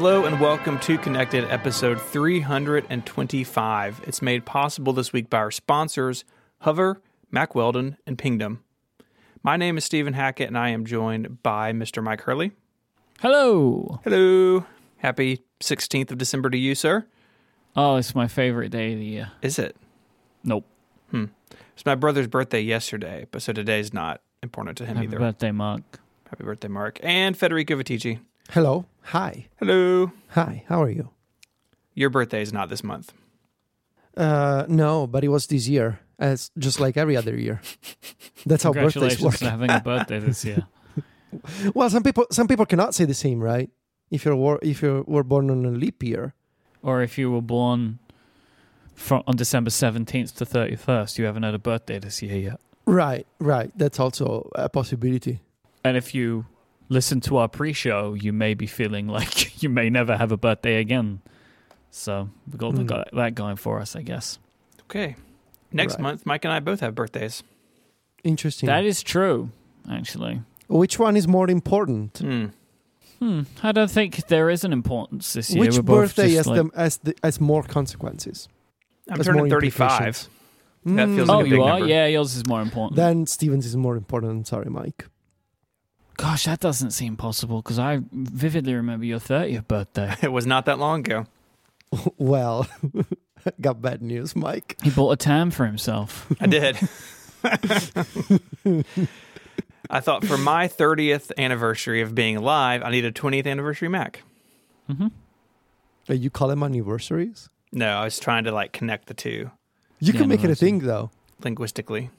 Hello and welcome to Connected episode 325. It's made possible this week by our sponsors, Hover, Mack Weldon, and Pingdom. My name is Stephen Hackett and I am joined by Mr. Mike Hurley. Hello. Hello. Happy 16th of December to you, sir. Oh, it's my favorite day of the year. Is it? Nope. Hmm. It's my brother's birthday yesterday, but so today's not important to him either. Happy either. birthday, Mark. Happy birthday, Mark. And Federico Viticci. Hello. Hi. Hello. Hi. How are you? Your birthday is not this month. Uh, no, but it was this year, It's just like every other year. That's how birthdays Congratulations work. for having a birthday this year. Well, some people some people cannot say the same, right? If you're wor- if you were born on a leap year, or if you were born from, on December 17th to 31st, you haven't had a birthday this year yet. right? Right. That's also a possibility. And if you listen to our pre show, you may be feeling like you may never have a birthday again. So we got Mm. got that going for us, I guess. Okay. Next Right. month, Mike and I both have birthdays. Interesting. That is true, actually. Which one is more important? Hmm. Hmm. I don't think there is an importance this year. Which We're birthday has like- them as the, as more consequences? I'm Has turning more 35. implications. That feels Mm, like Oh, a big you are? number. Yeah, yours is more important. Then Stevens is more important. Sorry, Mike. Gosh, that doesn't seem possible because I vividly remember your 30th birthday. It was not that long ago. well, got bad news, Mike. He bought a tam for himself. I did. I thought for my 30th anniversary of being alive, I need a 20th anniversary Mac. Mm-hmm. Uh, You call them anniversaries? No, I was trying to like connect the two You The can make it a thing, though. linguistically.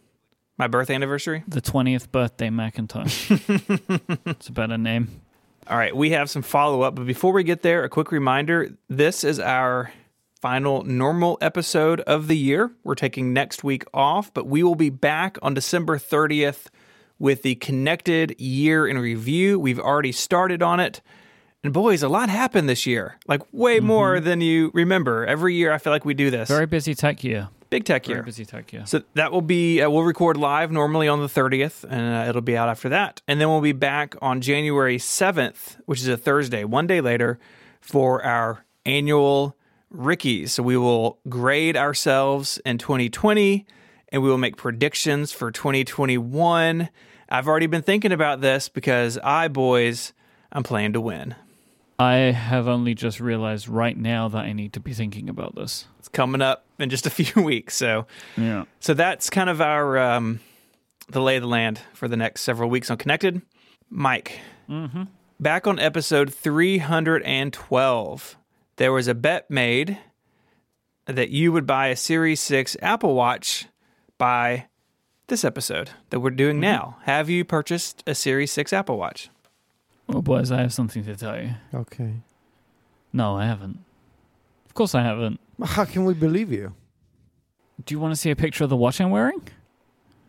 My birth anniversary. The 20th birthday Macintosh. it's a better name. All right, we have some follow up, but before we get there, a quick reminder this is our final normal episode of the year. We're taking next week off, but we will be back on December 30th with the connected year in review. We've already started on it. And boys, a lot happened this year. Like way mm-hmm. more than you remember. Every year I feel like we do this. Very busy tech year. Big tech Very year. busy tech year. So that will be, uh, we'll record live normally on the 30th, and uh, it'll be out after that. And then we'll be back on January 7th, which is a Thursday, one day later, for our annual Rickies. So we will grade ourselves in 2020, and we will make predictions for 2021. I've already been thinking about this because I, boys, I'm playing to win. I have only just realized right now that I need to be thinking about this. It's coming up in just a few weeks. So Yeah. So that's kind of our um, the lay of the land for the next several weeks on Connected. Mike, Mm-hmm. back on episode 312, there was a bet made that you would buy a Series 6 Apple Watch by this episode that we're doing now. Have you purchased a Series 6 Apple Watch? Well, boys, I have something to tell you. Okay. No, I haven't. Of course I haven't. How can we believe you? Do you want to see a picture of the watch I'm wearing?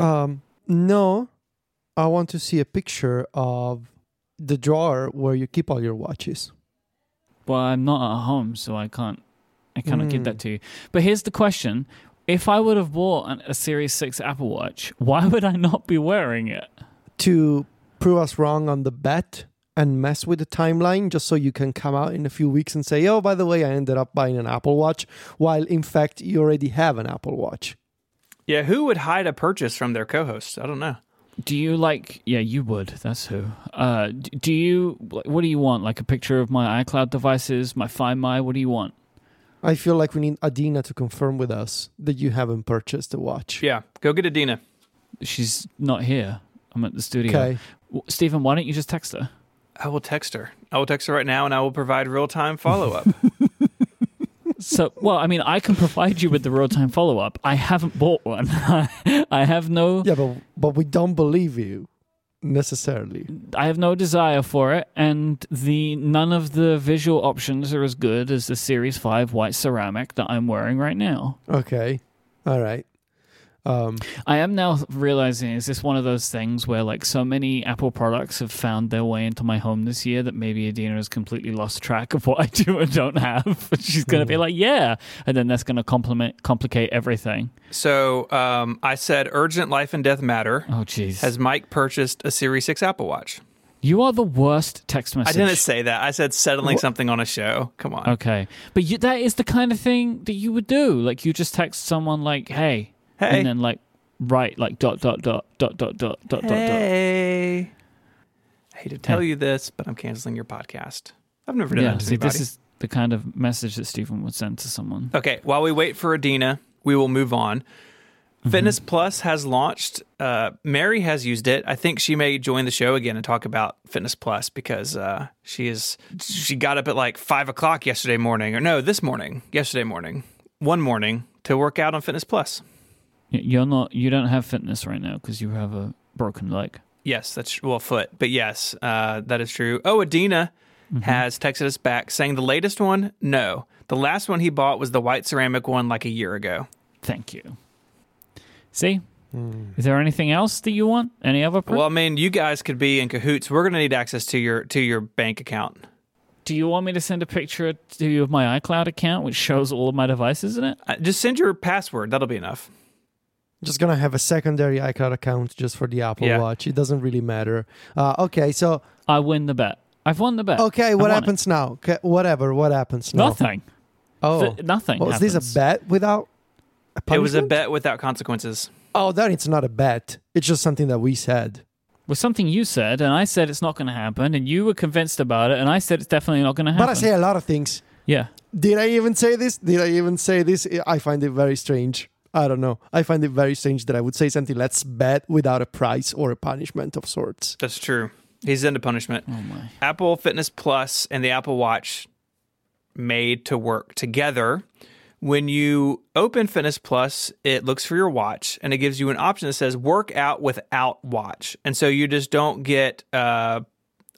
Um, no, I want to see a picture of the drawer where you keep all your watches. Well, I'm not at home, so I can't. I cannot give Mm. that to you. But here's the question: If I would have bought an, a Series Six Apple Watch, why would I not be wearing it? To prove us wrong on the bet and mess with the timeline, just so you can come out in a few weeks and say, "Oh, by the way, I ended up buying an Apple Watch," while in fact you already have an Apple Watch. Yeah, who would hide a purchase from their co host? I don't know. Do you like? Yeah, you would. That's who. Uh, do you? What do you want? Like a picture of my iCloud devices, my Find My. What do you want? I feel like we need Adina to confirm with us that you haven't purchased a watch. Yeah, go get Adina. She's not here. I'm at the studio. Okay. Stephen, why don't you just text her? I will text her. I will text her right now and I will provide real time follow up. So, well, I mean, I can provide you with the real time follow up. I haven't bought one. I have no. Yeah, but but we don't believe you necessarily. I have no desire for it, and the none of the visual options are as good as the Series Five white ceramic that I'm wearing right now. Okay. All right. Um, I am now realizing is this one of those things where like so many Apple products have found their way into my home this year that maybe Adina has completely lost track of what I do and don't have. She's gonna be Mm. like, yeah, and then that's gonna complement complicate everything. so um, I said urgent life and death matter. Oh, jeez. Has Mike purchased a Series 6 Apple Watch? You are the worst text message. I didn't say that. I said settling Wha- something on a show. Come on. Okay, but you, that is the kind of thing that you would do. Like you just text someone like, "Hey," Hey. And then like write like dot dot dot dot dot dot dot hey. dot dot. Hey. I hate to tell hey. you this, but I'm canceling your podcast. I've never done yeah, that to see, anybody. This is the kind of message that Stephen would send to someone. Okay, while we wait for Adina, we will move on. Mm-hmm. Fitness mm-hmm. Plus has launched. Uh, Mary has used it. I think she may join the show again and talk about Fitness Plus because uh, she is she got up at like five o'clock yesterday morning, or no, this morning, yesterday morning, one morning to work out on Fitness Plus. Y- You're not. You don't have fitness right now because you have a broken leg. Yes, that's well foot, but yes, uh, that is true. Oh, Adina has texted us back saying the latest one. No, the last one he bought was the white ceramic one like a year ago. Thank you. See, is there anything else that you want? Any other? Pro- Well, I mean, you guys could be in cahoots. We're going to need access to your to your bank account. Do you want me to send a picture to you of my iCloud account, which shows all of my devices in it? Uh, just send your password. That'll be enough. Just gonna have a secondary iCloud account just for the Apple Yeah. Watch. It doesn't really matter. Uh, okay, so I win the bet. I've won the bet. okay, what won it. happens now? Okay, whatever. What happens now? Nothing. Oh, Th- nothing. was this happens. a bet without? A It was a bet without consequences. Oh, then it's not a bet. It's just something that we said. was something you said, and I said it's not going to happen, and you were convinced about it, and I said it's definitely not going to happen. But I say a lot of things. yeah. Did I even say this? Did I even say this? I find it very strange. I don't know. I find it very strange that I would say something let's bet without a price or a punishment of sorts. That's true. He's into punishment. Oh my. Apple Fitness Plus and the Apple Watch made to work together. When you open Fitness Plus, it looks for your watch and it gives you an option that says work out without watch. And so you just don't get uh,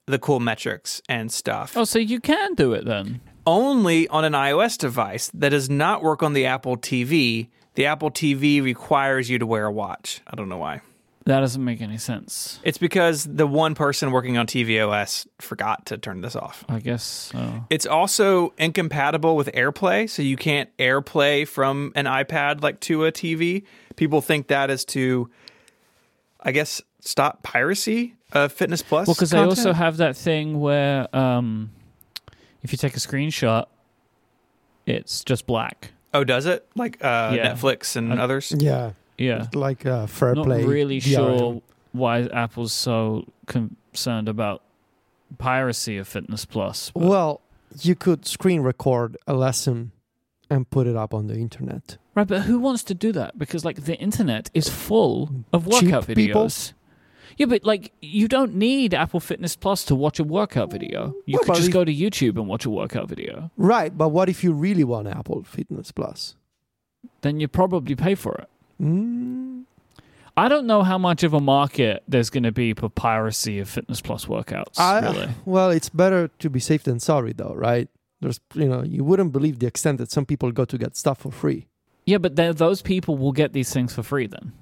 the cool metrics and stuff. Oh, so you can do it then? Only on an iOS device that does not work on the Apple TV. The Apple TV requires you to wear a watch. I don't know why. That doesn't make any sense. It's because the one person working on tvOS forgot to turn this off. I guess so. It's also incompatible with AirPlay, so you can't AirPlay from an iPad like to a TV. People think that is to, I guess, stop piracy of Fitness Plus. Well, because they also have that thing where um, if you take a screenshot, it's just black. Oh, does it like uh, Yeah. Netflix and Uh, others? Yeah, Yeah. like uh, fair Not play. really DRM. sure why Apple's so concerned about piracy of Fitness Plus. but- Well, you could screen record a lesson and put it up on the internet. Right, but who wants to do that? Because like the internet is full of Cheap workout people? Yeah, but like you don't need Apple Fitness Plus to watch a workout video. You Well, could just if- go to YouTube and watch a workout video. Right, but what if you really want Apple Fitness Plus? Then you probably pay for it. Mm, I don't know how much of a market there's going to be for piracy of Fitness Plus workouts. I- really, well, it's better to be safe than sorry, though, right? There's, you know, you wouldn't believe the extent that some people go to get stuff for free. yeah, but those people will get these things for free. Then,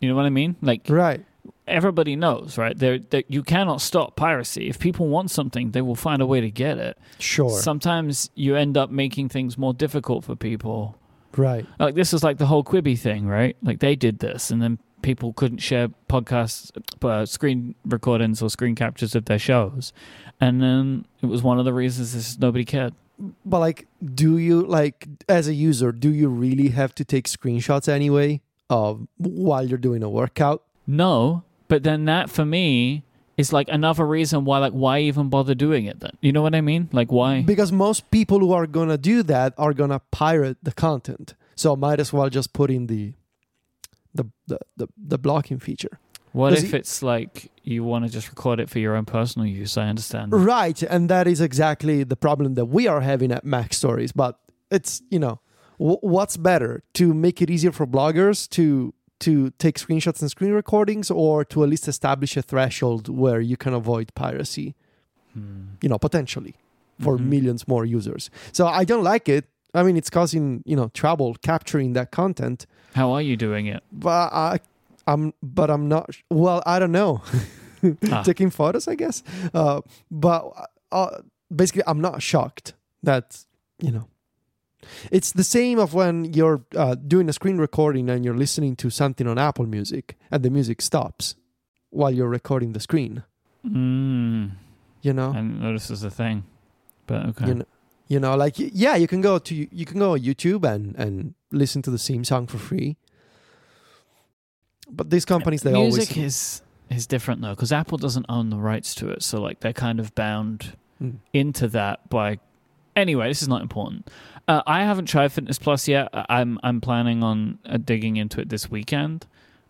you know what I mean? Like Right. Everybody knows, right? There, that you cannot stop piracy. If people want something, they will find a way to get it. Sure. Sometimes you end up making things more difficult for people. right. Like this is like the whole Quibi thing, right? Like they did this, and then people couldn't share podcasts, uh, screen recordings or screen captures of their shows, and then it was one of the reasons is nobody cared. But like, do you like as a user, do you really have to take screenshots anyway of while you're doing a workout? No, but then that for me is like another reason why, like, why even bother doing it then? You know what I mean? Like, why? Because most people who are gonna do that are gonna pirate the content. So might as well just put in the the the the, the blocking feature. What if he- it's like you want to just record it for your own personal use? I understand. Right, and that is exactly the problem that we are having at MacStories. But it's you know, w- what's better to make it easier for bloggers to to take screenshots and screen recordings, or to at least establish a threshold where you can avoid piracy? Hmm. You know, potentially for Mhm. millions more users. So I don't like it. I mean, it's causing you know trouble capturing that content. How are you doing it? But I, I'm, but I'm not. Well, I don't know. Ah. Taking photos, I guess. Uh, but uh, basically, I'm not shocked that you know. It's the same of when you're uh, doing a screen recording and you're listening to something on Apple Music and the music stops while you're recording the screen. Mm, You know, I this was a thing, but okay. you know, you know, like yeah, you can go to you can go on YouTube and and listen to the same song for free. But these companies, they Music always is is different though, because Apple doesn't own the rights to it, so like they're kind of bound Mm. into that by. Anyway, this is not important. Uh, I haven't tried Fitness Plus yet. I'm I'm planning on uh, digging into it this weekend.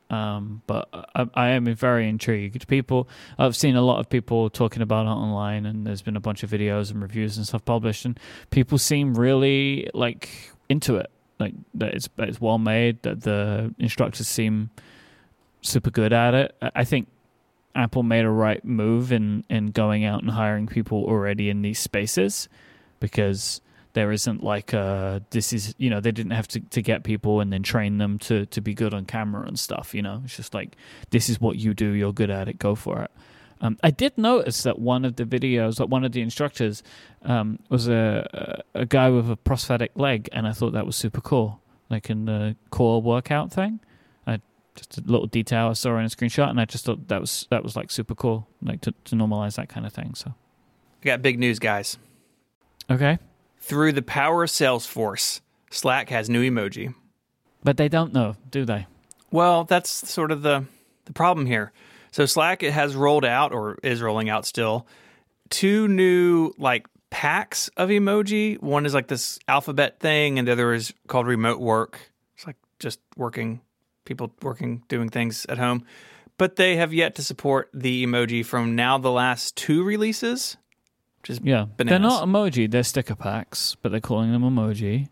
Um, but I, I am very intrigued. People, I've seen a lot of people talking about it online, and there's been a bunch of videos and reviews and stuff published, and people seem really like into it. Like that it's it's well made. That the instructors seem super good at it. I think Apple made a right move in in going out and hiring people already in these spaces because there isn't like uh this is you know they didn't have to, to get people and then train them to to be good on camera and stuff you know it's just like this is what you do you're good at it go for it um, I did notice that one of the videos, like one of the instructors, um, was a a guy with a prosthetic leg, and I thought that was super cool, like in the core workout thing. I just a little detail I saw in a screenshot, and I just thought that was that was like super cool, like to, to normalize that kind of thing. So We got big news, guys. okay, Through the power of Salesforce, Slack has new emoji. but they don't know, do they? Well, that's sort of the the problem here. So Slack it has rolled out or is rolling out still two new like packs of emoji. One is like this alphabet thing, and the other is called remote work. It's like just working people working doing things at home. But they have yet to support the emoji from now the last two releases, is Yeah, they're not emoji; they're sticker packs, but they're calling them emoji.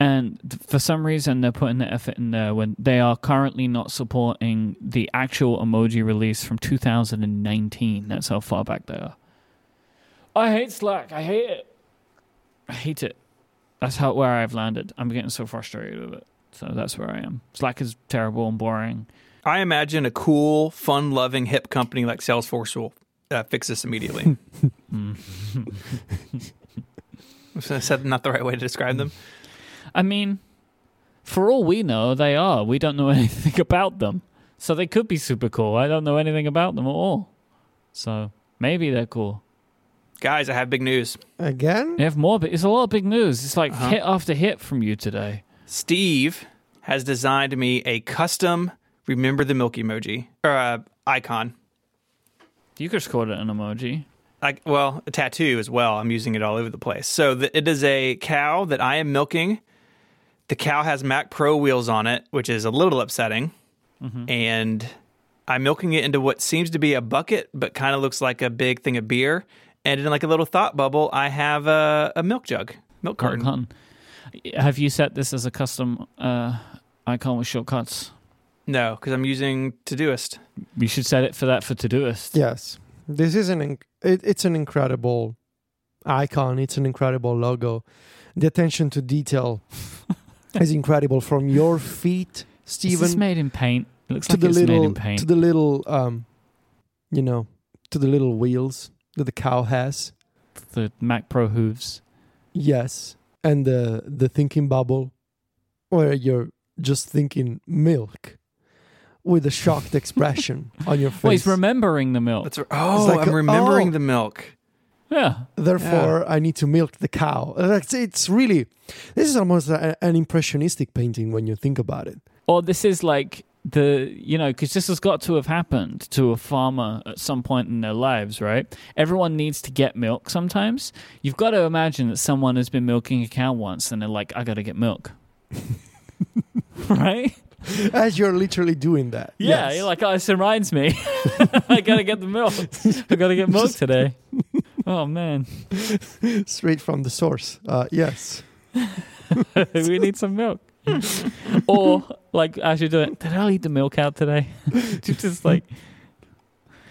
And th- for some reason, they're putting the effort in there when they are currently not supporting the actual emoji release from 2019. That's how far back they are. I hate Slack. I hate it. I hate it. That's how where I've landed. I'm getting so frustrated with it. So that's where I am. Slack is terrible and boring. I imagine a cool, fun loving, hip company like Salesforce will uh, fix this immediately. Mm. I said not the right way to describe them. I mean, for all we know, they are. We don't know anything about them. So they could be super cool. I don't know anything about them at all. So maybe they're cool. Guys, I have big news. again. They have more, but it's a lot of big news. It's like Uh-huh. hit after hit from you today. Steve has designed me a custom remember the milk emoji or uh, icon. You could just call it an emoji. Like, well, a tattoo as well. I'm using it all over the place. So the, it is a cow that I am milking. The cow has Mac Pro wheels on it, which is a little upsetting. And I'm milking it into what seems to be a bucket, but kind of looks like a big thing of beer. And in like a little thought bubble, I have a, a milk jug, milk carton. Have you set this as a custom uh, icon with shortcuts? No, because I'm using Todoist. You should set it for that for Todoist. Yes, this is an inc- it, it's an incredible icon. It's an incredible logo. The attention to detail is incredible from your feet, Is this Stephen, made in paint? It looks to like the it's made in paint. to the little um, you know, to the little wheels that the cow has. the Mac Pro hooves. Yes, and the the thinking bubble, where you're just thinking milk, with a shocked expression on your oh, face. Well, he's remembering the milk. That's oh, like I'm remembering oh. the milk. yeah. Therefore, I need to milk the cow. It's, it's really, this is almost a, an impressionistic painting when you think about it. Or this is like the you know because this has got to have happened to a farmer at some point in their lives right everyone needs to get milk sometimes you've got to imagine that someone has been milking a cow once and they're like i gotta get milk right As you're literally doing that. yeah Yes. you're like oh this reminds me i gotta get the milk i gotta get milk today oh man straight from the source. Uh, yes. we need some milk or like as you're doing did i eat the milk out today just like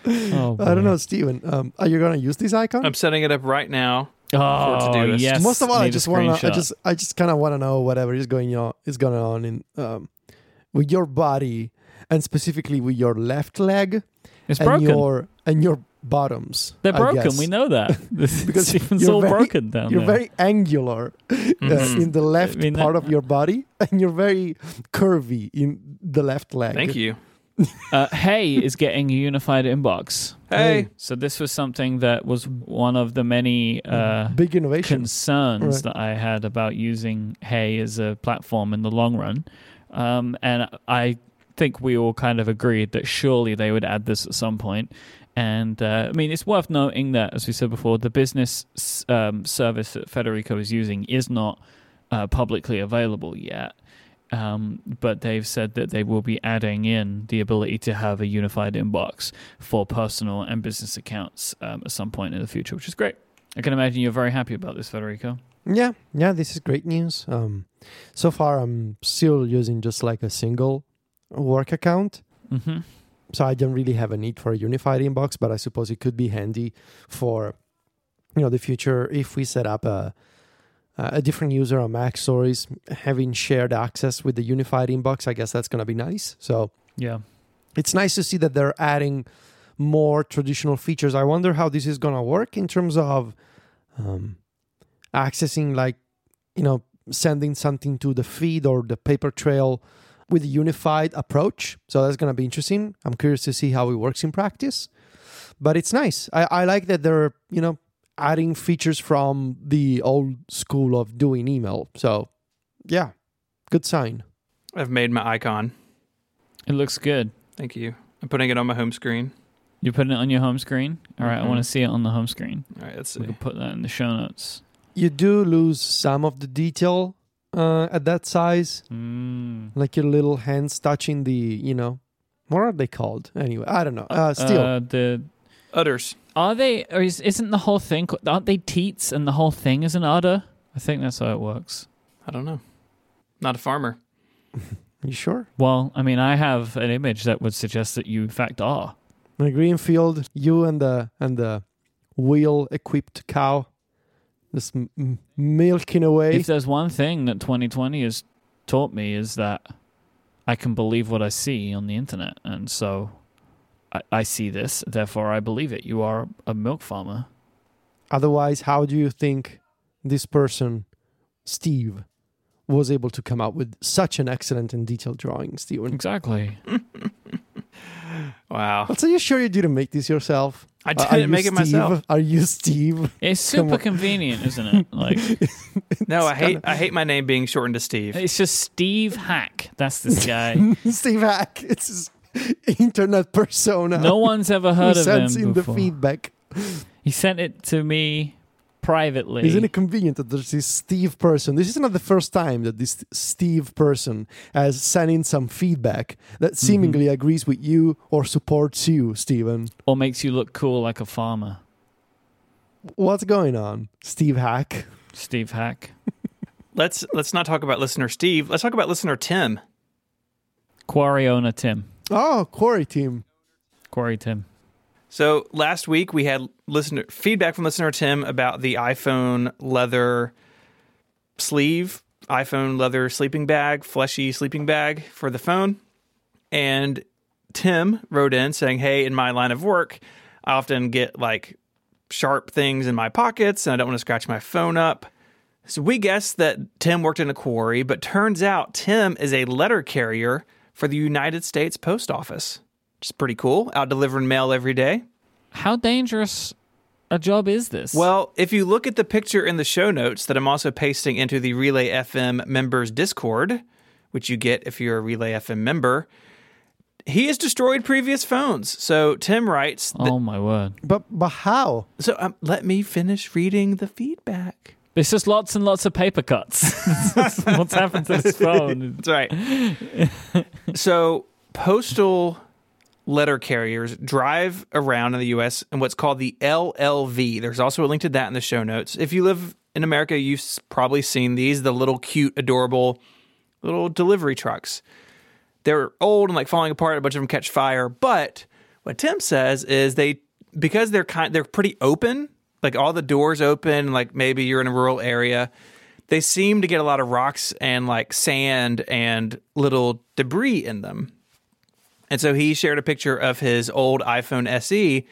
oh I don't know, Steven. Um, are you gonna use this icon? I'm setting it up right now. Oh, Todoist. yes. Most of all, I Need a just want to. I just, I just kind of want to know whatever is going on is going on in um, with your body, and specifically with your left leg It's and broken. your and your bottoms. They're I broken. guess. We know that. Because because Stephen's you're all very- broken down You're there. very angular uh, Mhm. in the left I mean, part that- of your body, and you're very curvy in the left leg. Thank you. Uh, hey is getting a unified inbox. Hey, So this was something that was one of the many uh, Big innovation. concerns Right. that I had about using Hey as a platform in the long run. Um, and I think we all kind of agreed that surely they would add this at some point. And uh, I mean, it's worth noting that, as we said before, the business um, service that Federico is using is not uh, publicly available yet. Um, but they've said that they will be adding in the ability to have a unified inbox for personal and business accounts um, at some point in the future, which is great. I can imagine you're very happy about this, Federico. Yeah, yeah, this is great news. Um, so far, I'm still using just like a single work account, Mm-hmm. so I don't really have a need for a unified inbox. But I suppose it could be handy for you know the future if we set up a a different user on MacStories having shared access with the unified inbox. I guess that's gonna be nice. So Yeah. it's nice to see that they're adding more traditional features. I wonder how this is going to work in terms of um, accessing, like, you know, sending something to the feed or the paper trail with a unified approach. So that's going to be interesting. I'm curious to see how it works in practice. But it's nice. I, I like that they're, you know, adding features from the old school of doing email. So, yeah, good sign. I've made my icon. It looks good. Thank you. I'm putting it on my home screen. You're putting it on your home screen? All right, I Mhm. want to see it on the home screen. All right, let's see. We can put that in the show notes. You do lose some of the detail uh, at that size. Mm. like your little hands touching the you know what are they called anyway i don't know uh still Uh, the Udders. are they or is, isn't the whole thing aren't they teats and the whole thing is an udder? I think that's how it works. I don't know. Not a farmer. you sure Well, I mean, I have an image that would suggest that you in fact are. in a green field you and the and the wheel equipped cow just m- m- milking away If there's one thing that 2020 has taught me is that I can believe what I see on the internet, and so I, I see this, therefore I believe it. You are a milk farmer. otherwise how do you think this person steve was able to come up with such an excellent and detailed drawing steven Exactly. Wow. also you sure you didn't make this yourself I Are- didn't are make it Steve? myself. are you steve It's super convenient, isn't it? Like No, I It's hate I hate my name being shortened to Steve. it's just Steve Hack. That's this guy. Steve Hack. It's his internet persona. No one's ever who heard of him sends in before. the feedback. He sent it to me privately. Isn't it convenient that there's this Steve person? This is not the first time that this Steve person has sent in some feedback that Mm-hmm. seemingly agrees with you or supports you, Steven. or makes you look cool like a farmer? What's going on, Steve Hack? Steve Hack. Let's let's not talk about listener Steve. Let's talk about listener Tim. Quarry owner Tim. Oh, Quarry Team. Quarry Tim. So last week we had listener feedback from listener Tim about the iPhone leather sleeve, iPhone leather sleeping bag, fleshy sleeping bag for the phone. And Tim wrote in saying, "Hey, in my line of work, I often get like sharp things in my pockets and I don't want to scratch my phone up." So we guessed that Tim worked in a quarry, but turns out Tim is a letter carrier for the United States Post Office. Which is pretty cool. Out delivering mail every day. How dangerous a job is this? Well, if you look at the picture in the show notes that I'm also pasting into the Relay FM members Discord, which you get if you're a Relay FM member, he has destroyed previous phones. So Tim writes, that, oh my word. But but how? so um, let me finish reading the feedback. It's just lots and lots of paper cuts. What's happened to this phone? That's right. so postal letter carriers drive around in the U.S. in what's called the LLV. There's also a link to that in the show notes. If you live in America, you've probably seen these the little cute, adorable little delivery trucks. They're old and like falling apart. A bunch of them catch fire. But what Tim says is they because they're kind they're pretty open. Like all the doors open. Like maybe you're in a rural area. They seem to get a lot of rocks and like sand and little debris in them. And so he shared a picture of his old iPhone SE,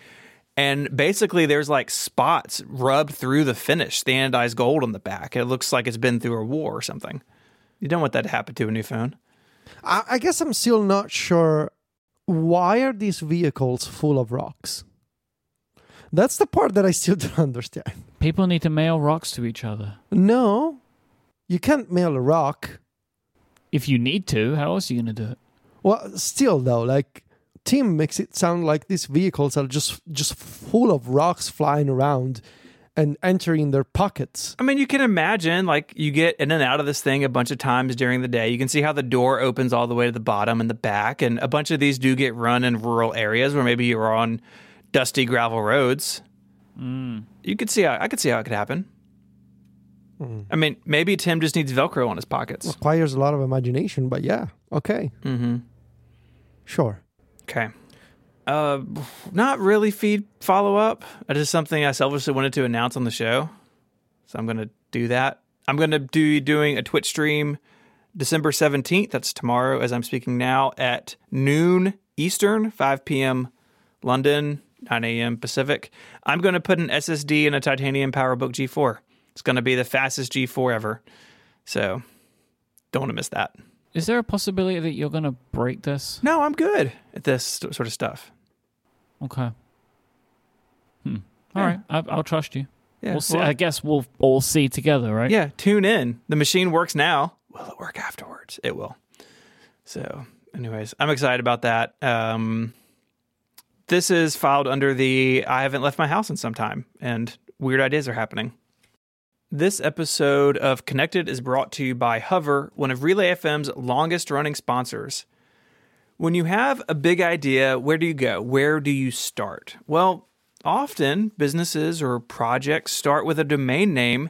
and basically there's like spots rubbed through the finish, standardized gold on the back. It looks like it's been through a war or something. You don't want that to happen to a new phone. I, I guess I'm still not sure why are these vehicles full of rocks? That's the part that I still don't understand. People need to mail rocks to each other. No, you can't mail a rock. If you need to, how else are you going to do it? Well, still though, like Tim makes it sound like these vehicles are just just full of rocks flying around and entering their pockets. I mean, you can imagine like you get in and out of this thing a bunch of times during the day. You can see how the door opens all the way to the bottom and the back, and a bunch of these do get run in rural areas where maybe you're on dusty gravel roads. You could see how I could see how it could happen. I mean, maybe Tim just needs Velcro on his pockets. Requires a lot of imagination, but yeah, okay, Mm-hmm. Sure. Okay. Uh, not really feed follow up. Is something I selfishly wanted to announce on the show, so I'm going to do that. I'm going to do doing a Twitch stream December 17th. That's tomorrow, as I'm speaking now, at noon Eastern, 5 p.m. London, 9 a.m. Pacific. I'm going to put an SSD in a titanium PowerBook G4. It's going to be the fastest G4 ever. So don't want to miss that. Is there a possibility that you're going to break this? No, I'm good at this sort of stuff. Okay. Hmm. Yeah. All right. I, I'll trust you. Yeah, we'll see. well- I guess we'll all see together, right? Yeah, tune in. The machine works now. Will it work afterwards? It will. So, anyways, I'm excited about that. Um, this is filed under the I haven't left my house in some time, and weird ideas are happening. This episode of Connected is brought to you by Hover, one of Relay FM's longest running sponsors. When you have a big idea, where do you go? Where do you start? Well, often businesses or projects start with a domain name,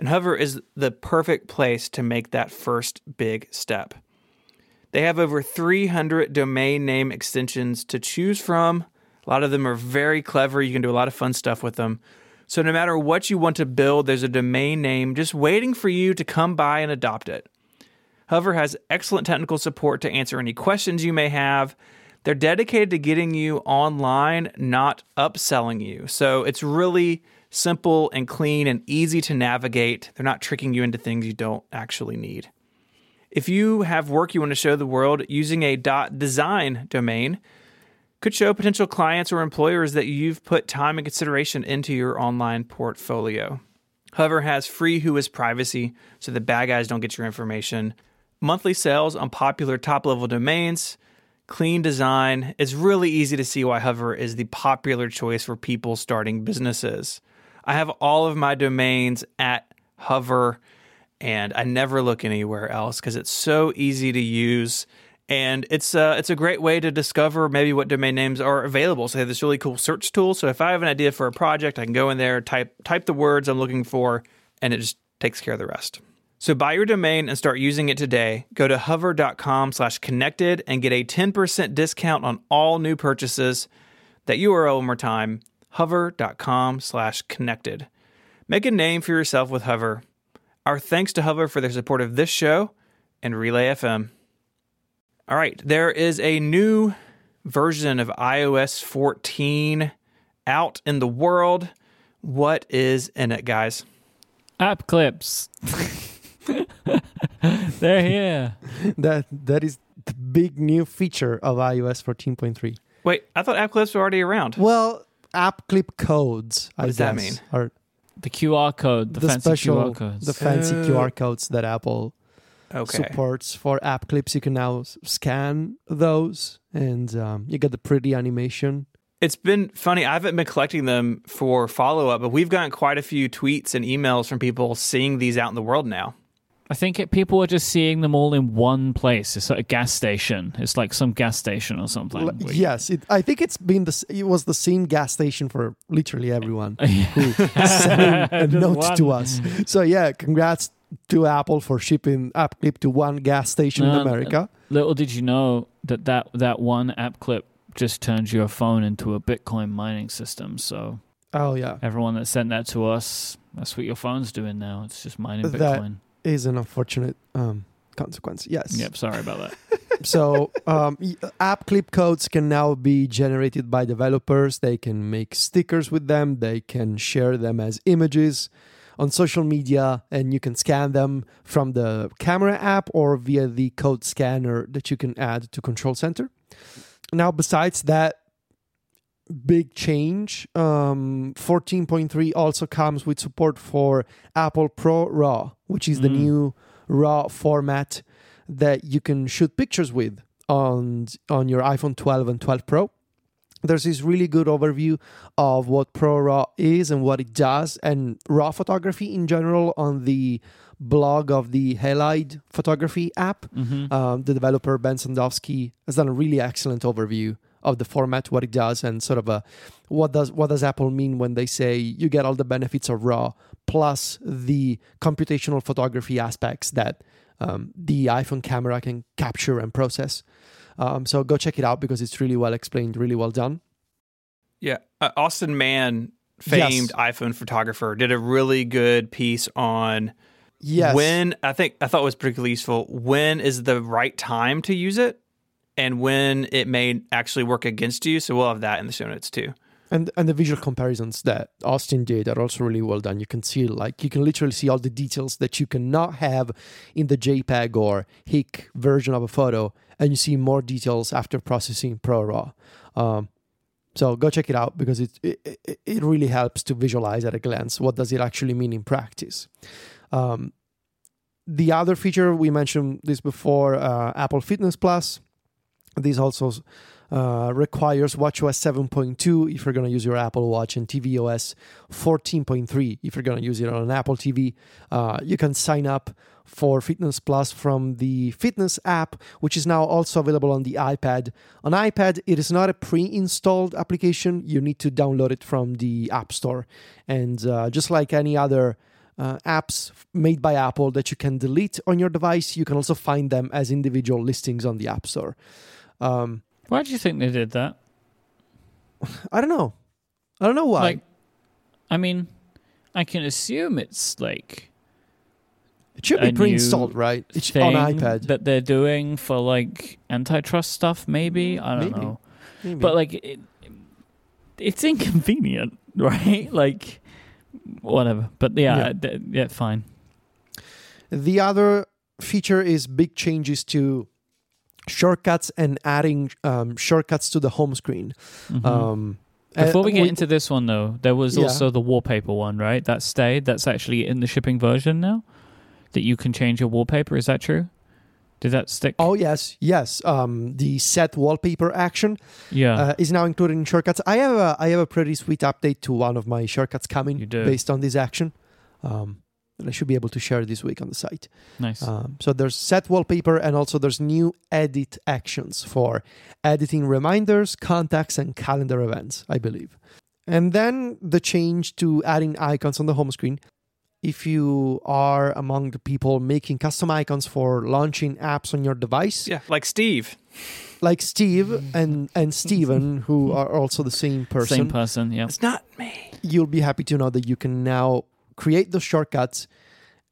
and Hover is the perfect place to make that first big step. They have over 300 domain name extensions to choose from. A lot of them are very clever. You can do a lot of fun stuff with them. So, no matter what you want to build, there's a domain name just waiting for you to come by and adopt it. Hover has excellent technical support to answer any questions you may have. They're dedicated to getting you online, not upselling you. So it's really simple and clean and easy to navigate. They're not tricking you into things you don't actually need. If you have work you want to show the world using a .design domain, could show potential clients or employers that you've put time and consideration into your online portfolio. Hover has free Whois privacy so the bad guys don't get your information. Monthly sales on popular top level domains, clean design. It's really easy to see why Hover is the popular choice for people starting businesses. I have all of my domains at Hover and I never look anywhere else because it's so easy to use. And it's uh, it's a great way to discover maybe what domain names are available. So they have this really cool search tool. So if I have an idea for a project, I can go in there, type type the words I'm looking for, and it just takes care of the rest. So buy your domain and start using it today. Go to hover.com slash connected and get a 10% discount on all new purchases. That URL one more time, hover.com slash connected. Make a name for yourself with Hover. Our thanks to Hover for their support of this show and Relay FM. All right, there is a new version of iOS 14 out in the world. What is in it, guys? App clips. They're here. That that is the big new feature of iOS 14.3. Wait, I thought app clips were already around. Well, app clip codes. What I does that mean? Are The QR code, the, the, fancy special, QR codes. the fancy Oh. Uh. QR codes that Apple Okay. supports for app clips. You can now scan those, and um, you get the pretty animation. It's been funny. I haven't been collecting them for follow up, but we've gotten quite a few tweets and emails from people seeing these out in the world now. I think it, people are just seeing them all in one place. It's like a gas station. It's like some gas station or something. L- yes, it, I think it's been the it was the same gas station for literally everyone who sent a Just note to us. So yeah, congrats to Apple for shipping app clip to one gas station in America. Little did you know that, that that one app clip just turns your phone into a Bitcoin mining system. So Oh yeah, everyone that sent that to us, that's what your phone's doing now. It's just mining Bitcoin. is an unfortunate um, consequence. Yes. Yep, sorry about that. so um, app clip codes can now be generated by developers they can make stickers with them they can share them as images on social media and you can scan them from the camera app or via the code scanner that you can add to control center now, besides that big change, um, 14.3 also comes with support for Apple Pro RAW, which is the Mm. new RAW format that you can shoot pictures with on on your iPhone 12 and 12 Pro. There's this really good overview of what Pro RAW is and what it does, and RAW photography in general on the blog of the Halide photography app. hmm Um, the developer Ben Sandofsky has done a really excellent overview of the format, what it does, and sort of a what does what does Apple mean when they say you get all the benefits of RAW plus the computational photography aspects that um, the iPhone camera can capture and process. Um, so go check it out because it's really well explained, really well done. Yeah, uh, Austin Mann, famed iPhone photographer, did a really good piece on Yes. when I think I thought it was particularly useful. When is the right time to use it, and when it may actually work against you. So we'll have that in the show notes too. And and the visual comparisons that Austin did are also really well done. You can see like you can literally see all the details that you cannot have in the JPEG or HEIC version of a photo, and you see more details after processing Pro RAW. Um, so go check it out because it, it it- really helps to visualize at a glance what does it actually mean in practice. Um, the other feature we mentioned this before, uh, Apple Fitness Plus. This also uh, requires WatchOS 7.2 if you're going to use your Apple Watch and tvOS 14.3 if you're going to use it on an Apple TV. Uh, you can sign up for Fitness Plus from the Fitness app, which is now also available on the iPad. On iPad, it is not a pre installed application, you need to download it from the App Store. And uh, just like any other uh, apps made by Apple that you can delete on your device, you can also find them as individual listings on the App Store. Um, Why do you think they did that? I don't know. I don't know why. Like, I mean, I can assume it's like it should be pre-installed, right? It's on iPad. that they're doing for like antitrust stuff. Maybe mm, I don't Maybe. know, Maybe. but like it, it's inconvenient, right? Like whatever. But yeah, Yeah. th- yeah, fine. the other feature is big changes to shortcuts and adding um, shortcuts to the home screen. Mhm. Um, Before we get into this one, though, there was Yeah. also the wallpaper one, right? That stayed. That's actually in the shipping version now. That you can change your wallpaper. Is that true? Did that stick? Oh yes, yes. Um, the set wallpaper action yeah. uh, is now included in shortcuts. I have a I have a pretty sweet update to one of my shortcuts coming based on this action. Um, that I should be able to share this week on the site. nice. Um, so there's set wallpaper and also there's new edit actions for editing reminders, contacts, and calendar events, I believe. And then the change to adding icons on the home screen. If you are among the people making custom icons for launching apps on your device, Yeah, like Steve. like Steve and, and Steven, who are also the same person, Same person. Yeah. It's not me. you'll be happy to know that you can now create those shortcuts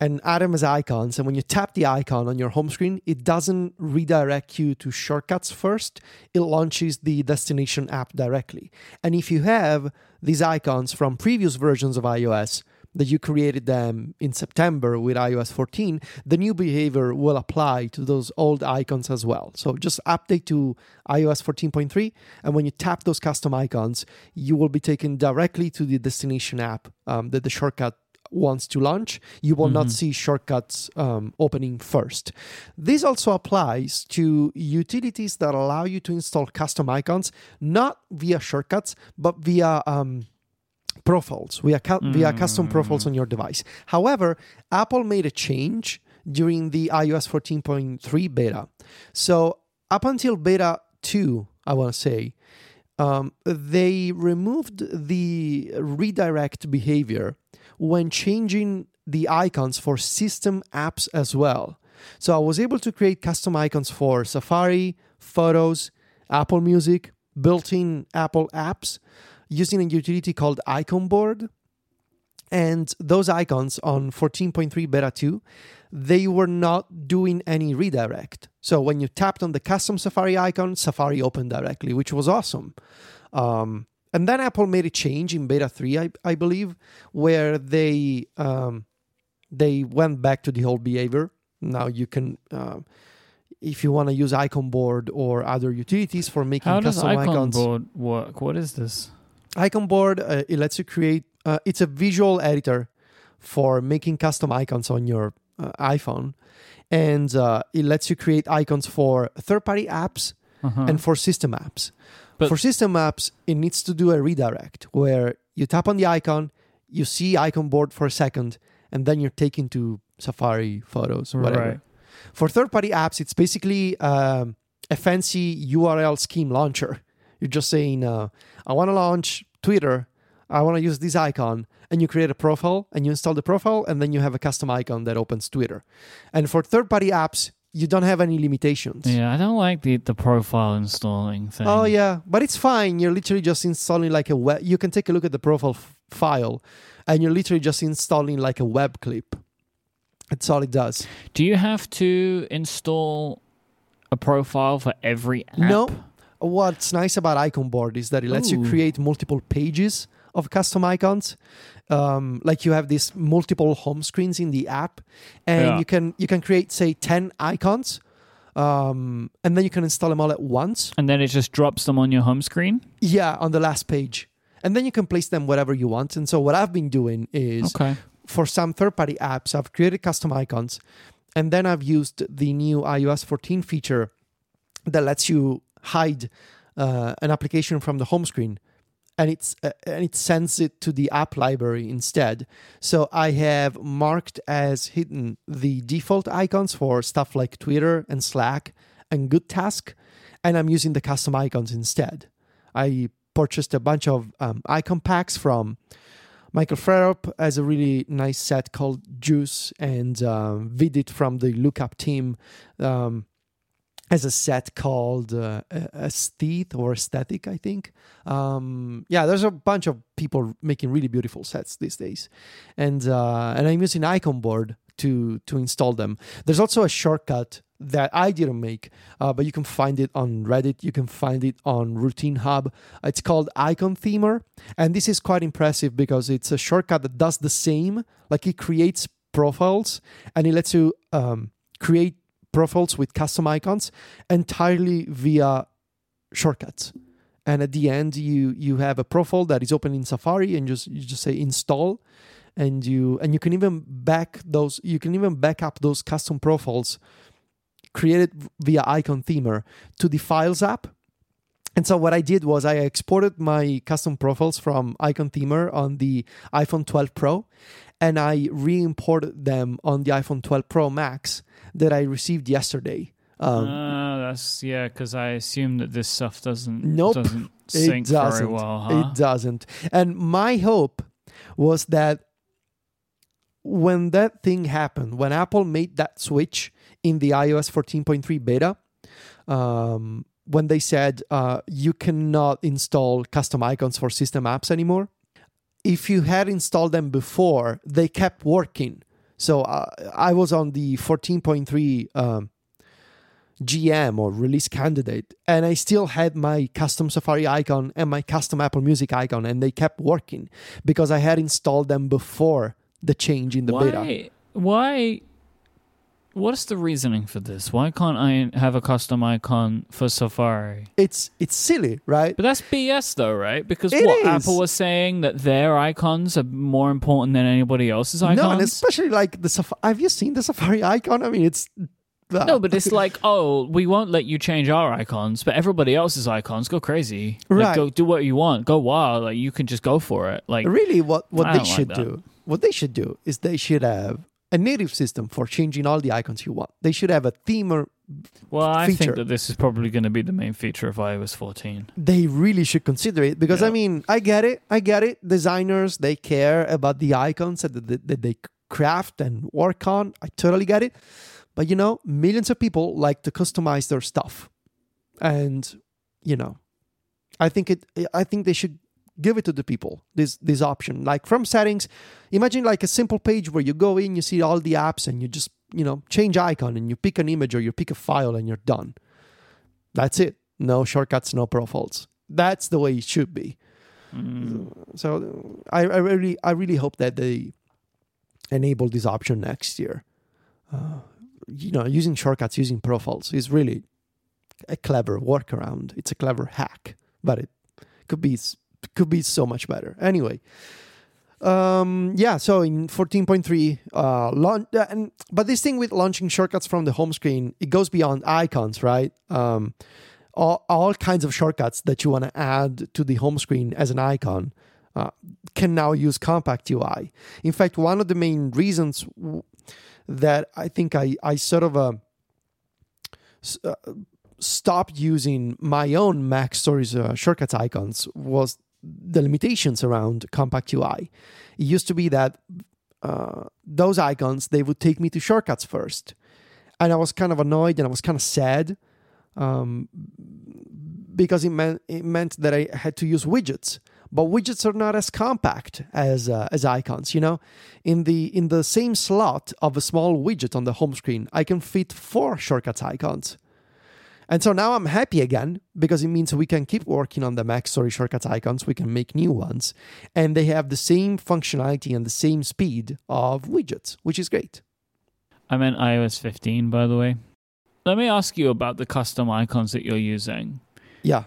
and add them as icons. And when you tap the icon on your home screen, it doesn't redirect you to shortcuts first, it launches the destination app directly. And if you have these icons from previous versions of iOS, that you created them in September with iOS 14, the new behavior will apply to those old icons as well. So just update to iOS 14.3, and when you tap those custom icons, you will be taken directly to the destination app um, that the shortcut wants to launch. You will not Mhm. see shortcuts um, opening first. This also applies to utilities that allow you to install custom icons, not via shortcuts, but via um, profiles, via, cu- via custom profiles on your device. However, Apple made a change during the iOS 14.3 beta. So up until beta 2, I want to say, um, they removed the redirect behavior when changing the icons for system apps as well. So I was able to create custom icons for Safari, Photos, Apple Music, built in Apple apps using a utility called Iconboard. And those icons on 14.3 beta 2, they were not doing any redirect. So when you tapped on the custom Safari icon, Safari opened directly, which was awesome. Um, and then Apple made a change in beta 3, I, I believe, where they um, they went back to the old behavior. Now you can uh, if you want to use Iconboard or other utilities for making How does custom icon icons board work? What is this? Iconboard uh, it lets you create uh, it's a visual editor for making custom icons on your uh, iphone and uh, it lets you create icons for third-party apps Uh-huh. and for system apps But- for system apps it needs to do a redirect where you tap on the icon you see Iconboard for a second and then you're taken to safari photos or whatever. Right. for third-party apps it's basically um, a fancy url scheme launcher. You're just saying uh, i want to launch twitter. I want to use this icon. And you create a profile and you install the profile and then you have a custom icon that opens twitter. And for third-party apps you don't have any limitations Yeah, I don't like the the profile installing thing. Oh yeah, but it's fine. You're literally just installing like a web. You can take a look at the profile f- file, and you're literally just installing like a web clip. That's all it does. Do you have to install a profile for every app? No. What's nice about Iconboard is that it lets you create multiple pages of custom icons. Um, like you have these multiple home screens in the app, and Yeah. you can you can create say ten icons, um, and then you can install them all at once. And then it just drops them on your home screen? Yeah, on the last page. And then you can place them wherever you want. And so what I've been doing is Okay. for some third-party apps, I've created custom icons, and then I've used the new iOS 14 feature that lets you hide uh, an application from the home screen, and it's uh, and it sends it to the app library instead. So I have marked as hidden the default icons for stuff like Twitter and Slack and GoodTask, and I'm using the custom icons instead. I purchased a bunch of um, icon packs from Michael Flarup has a really nice set called Juice, and um, Vidit from the Lookup team um, has a set called uh, Aesthete or Aesthetic, I think. Um, yeah, there's a bunch of people making really beautiful sets these days, and uh, and I'm using Iconboard to to install them. There's also a shortcut that I didn't make, uh, but you can find it on Reddit. You can find it on RoutineHub. It's called Icon Themer, and this is quite impressive because it's a shortcut that does the same. Like it creates profiles and it lets you um, create profiles with custom icons entirely via shortcuts. And at the end, you you have a profile that is open in Safari, and just you just say install, and you and you can even back those. You can even back up those custom profiles created via Icon Themer to the Files app. And so what I did was I exported my custom profiles from Icon Themer on the iPhone 12 Pro, and I re-imported them on the iPhone 12 Pro Max that I received yesterday. Um, Ah, that's yeah, because I assume that this stuff doesn't Nope, doesn't it sync very doesn't. well, huh? It doesn't. And my hope was that when that thing happened, when Apple made that switch in the iOS 14.3 beta, um, when they said uh, you cannot install custom icons for system apps anymore, if you had installed them before, they kept working. So uh, I was on the 14.3 um, GM or release candidate, and I still had my custom Safari icon and my custom Apple Music icon, and they kept working because I had installed them before the change in the why? beta. Why? What's the reasoning for this? Why can't I have a custom icon for Safari? It's it's silly, right? But that's BS, though, right? Because It what is. Apple was saying that their icons are more important than anybody else's icons. No, and especially like the Safari. Have you seen the Safari icon? I mean, it's uh, No, but it's like, oh, we won't let you change our icons, but everybody else's icons go crazy. Like, Right. Go do what you want. Go wild. Like you can just go for it. Like really what what I they don't like should do. What they should do is they should have a native system for changing all the icons you want. They should have a theme or Well, I feature. think that this is probably going to be the main feature of iOS 14. they really should consider it because I mean, I get it. I get it. Designers, they care about the icons that, that, that they craft and work on. I totally get it. But you know, millions of people like to customize their stuff. And you know, I think it I think they should give it to the people this this option. Like from settings imagine like a simple page where you go in you see all the apps and you just you know change icon and you pick an image or you pick a file and you're done. That's it. No shortcuts no profiles. That's the way it should be. Mm. so I, I really i really hope that they enable this option next year. Uh, you know, using shortcuts, using profiles is really a clever workaround. It's a clever hack, but it could be could be so much better. Anyway, um, yeah. So in 14.3, uh, launch, uh, and but this thing with launching shortcuts from the home screen, it goes beyond icons, right? Um, all, all kinds of shortcuts that you want to add to the home screen as an icon uh, can now use Compact UI. In fact, one of the main reasons w- that I think I, I sort of uh, s- uh, stopped using my own MacStories uh, shortcuts icons was the limitations around Compact UI. It used to be that uh, those icons they would take me to shortcuts first, and I was kind of annoyed and I was kind of sad um, because it meant it meant that I had to use widgets. But widgets are not as compact as uh, as icons. You know, in the in the same slot of a small widget on the home screen, I can fit four shortcuts icons. And so now I'm happy again because it means we can keep working on the Mac Story shortcuts icons. We can make new ones, and they have the same functionality and the same speed of widgets, which is great. I'm in iOS 15, by the way. Let me ask you about the custom icons that you're using. Yeah.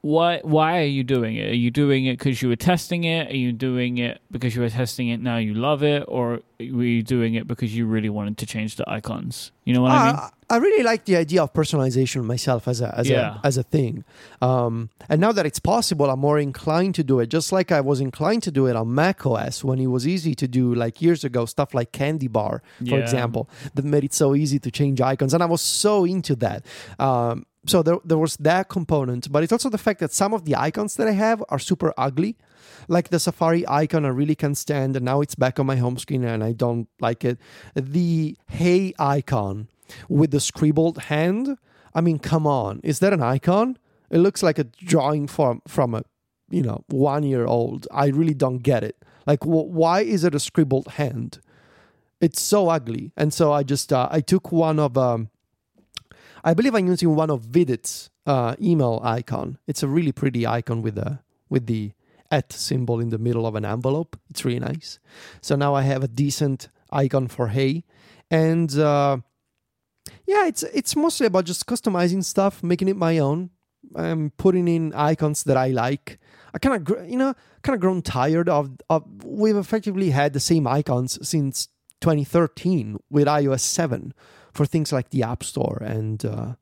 Why why are you doing it? Are you doing it because you were testing it? Are you doing it because you were testing it now you love it, or were you doing it because you really wanted to change the icons? You know what I mean? I, I really like the idea of personalization myself as a as Yeah. a as a thing. Um, and now that it's possible, I'm more inclined to do it. Just like I was inclined to do it on Mac OS when it was easy to do, like years ago, stuff like CandyBar, for Yeah. example, that made it so easy to change icons, and I was so into that. Um, so there, there was that component, but it's also the fact that some of the icons that I have are super ugly. Like the Safari icon, I really can't stand, and now it's back on my home screen, and I don't like it. The Hey icon with the scribbled hand. I mean, come on, is that an icon? It looks like a drawing from from a you know one year old. I really don't get it. Like, wh- why is it a scribbled hand? It's so ugly, and so I just uh, I took one of um, I believe I'm using one of Vidit's uh, email icon. It's a really pretty icon with the with the at symbol in the middle of an envelope. It's really nice. So now I have a decent icon for Hey, and uh, yeah, it's it's mostly about just customizing stuff, making it my own. I'm putting in icons that I like. I kind of gr- you know kind of grown tired of of we've effectively had the same icons since 2013 with iOS 7 for things like the App Store and uh,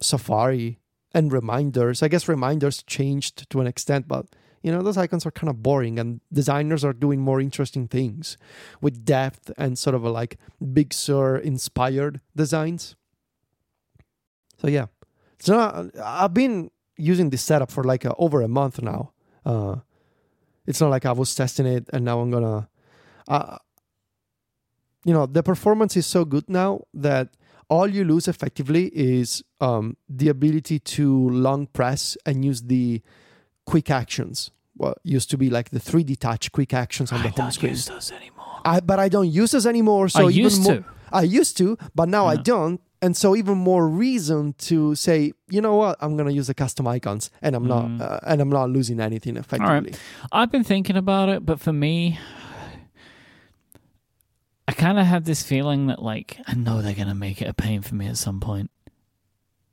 Safari and reminders. I guess reminders changed to an extent, but you know those icons are kind of boring, and designers are doing more interesting things with depth and sort of a like Big Sur inspired designs. So yeah, it's not. I've been using this setup for like uh over a month now. Uh, it's not like I was testing it and now I'm gonna. Uh, you know the performance is so good now that all you lose effectively is um, the ability to long press and use the quick actions. What used to be like the 3D touch quick actions on I the home don't screen. use those anymore. I, but I don't use those anymore. So I even used more, to. I used to, but now I don't. And so even more reason to say, you know what, I'm gonna use the custom icons, and I'm Mm. not, uh, and I'm not losing anything effectively. I've been thinking about it, but for me, I kind of have this feeling that like I know they're gonna make it a pain for me at some point,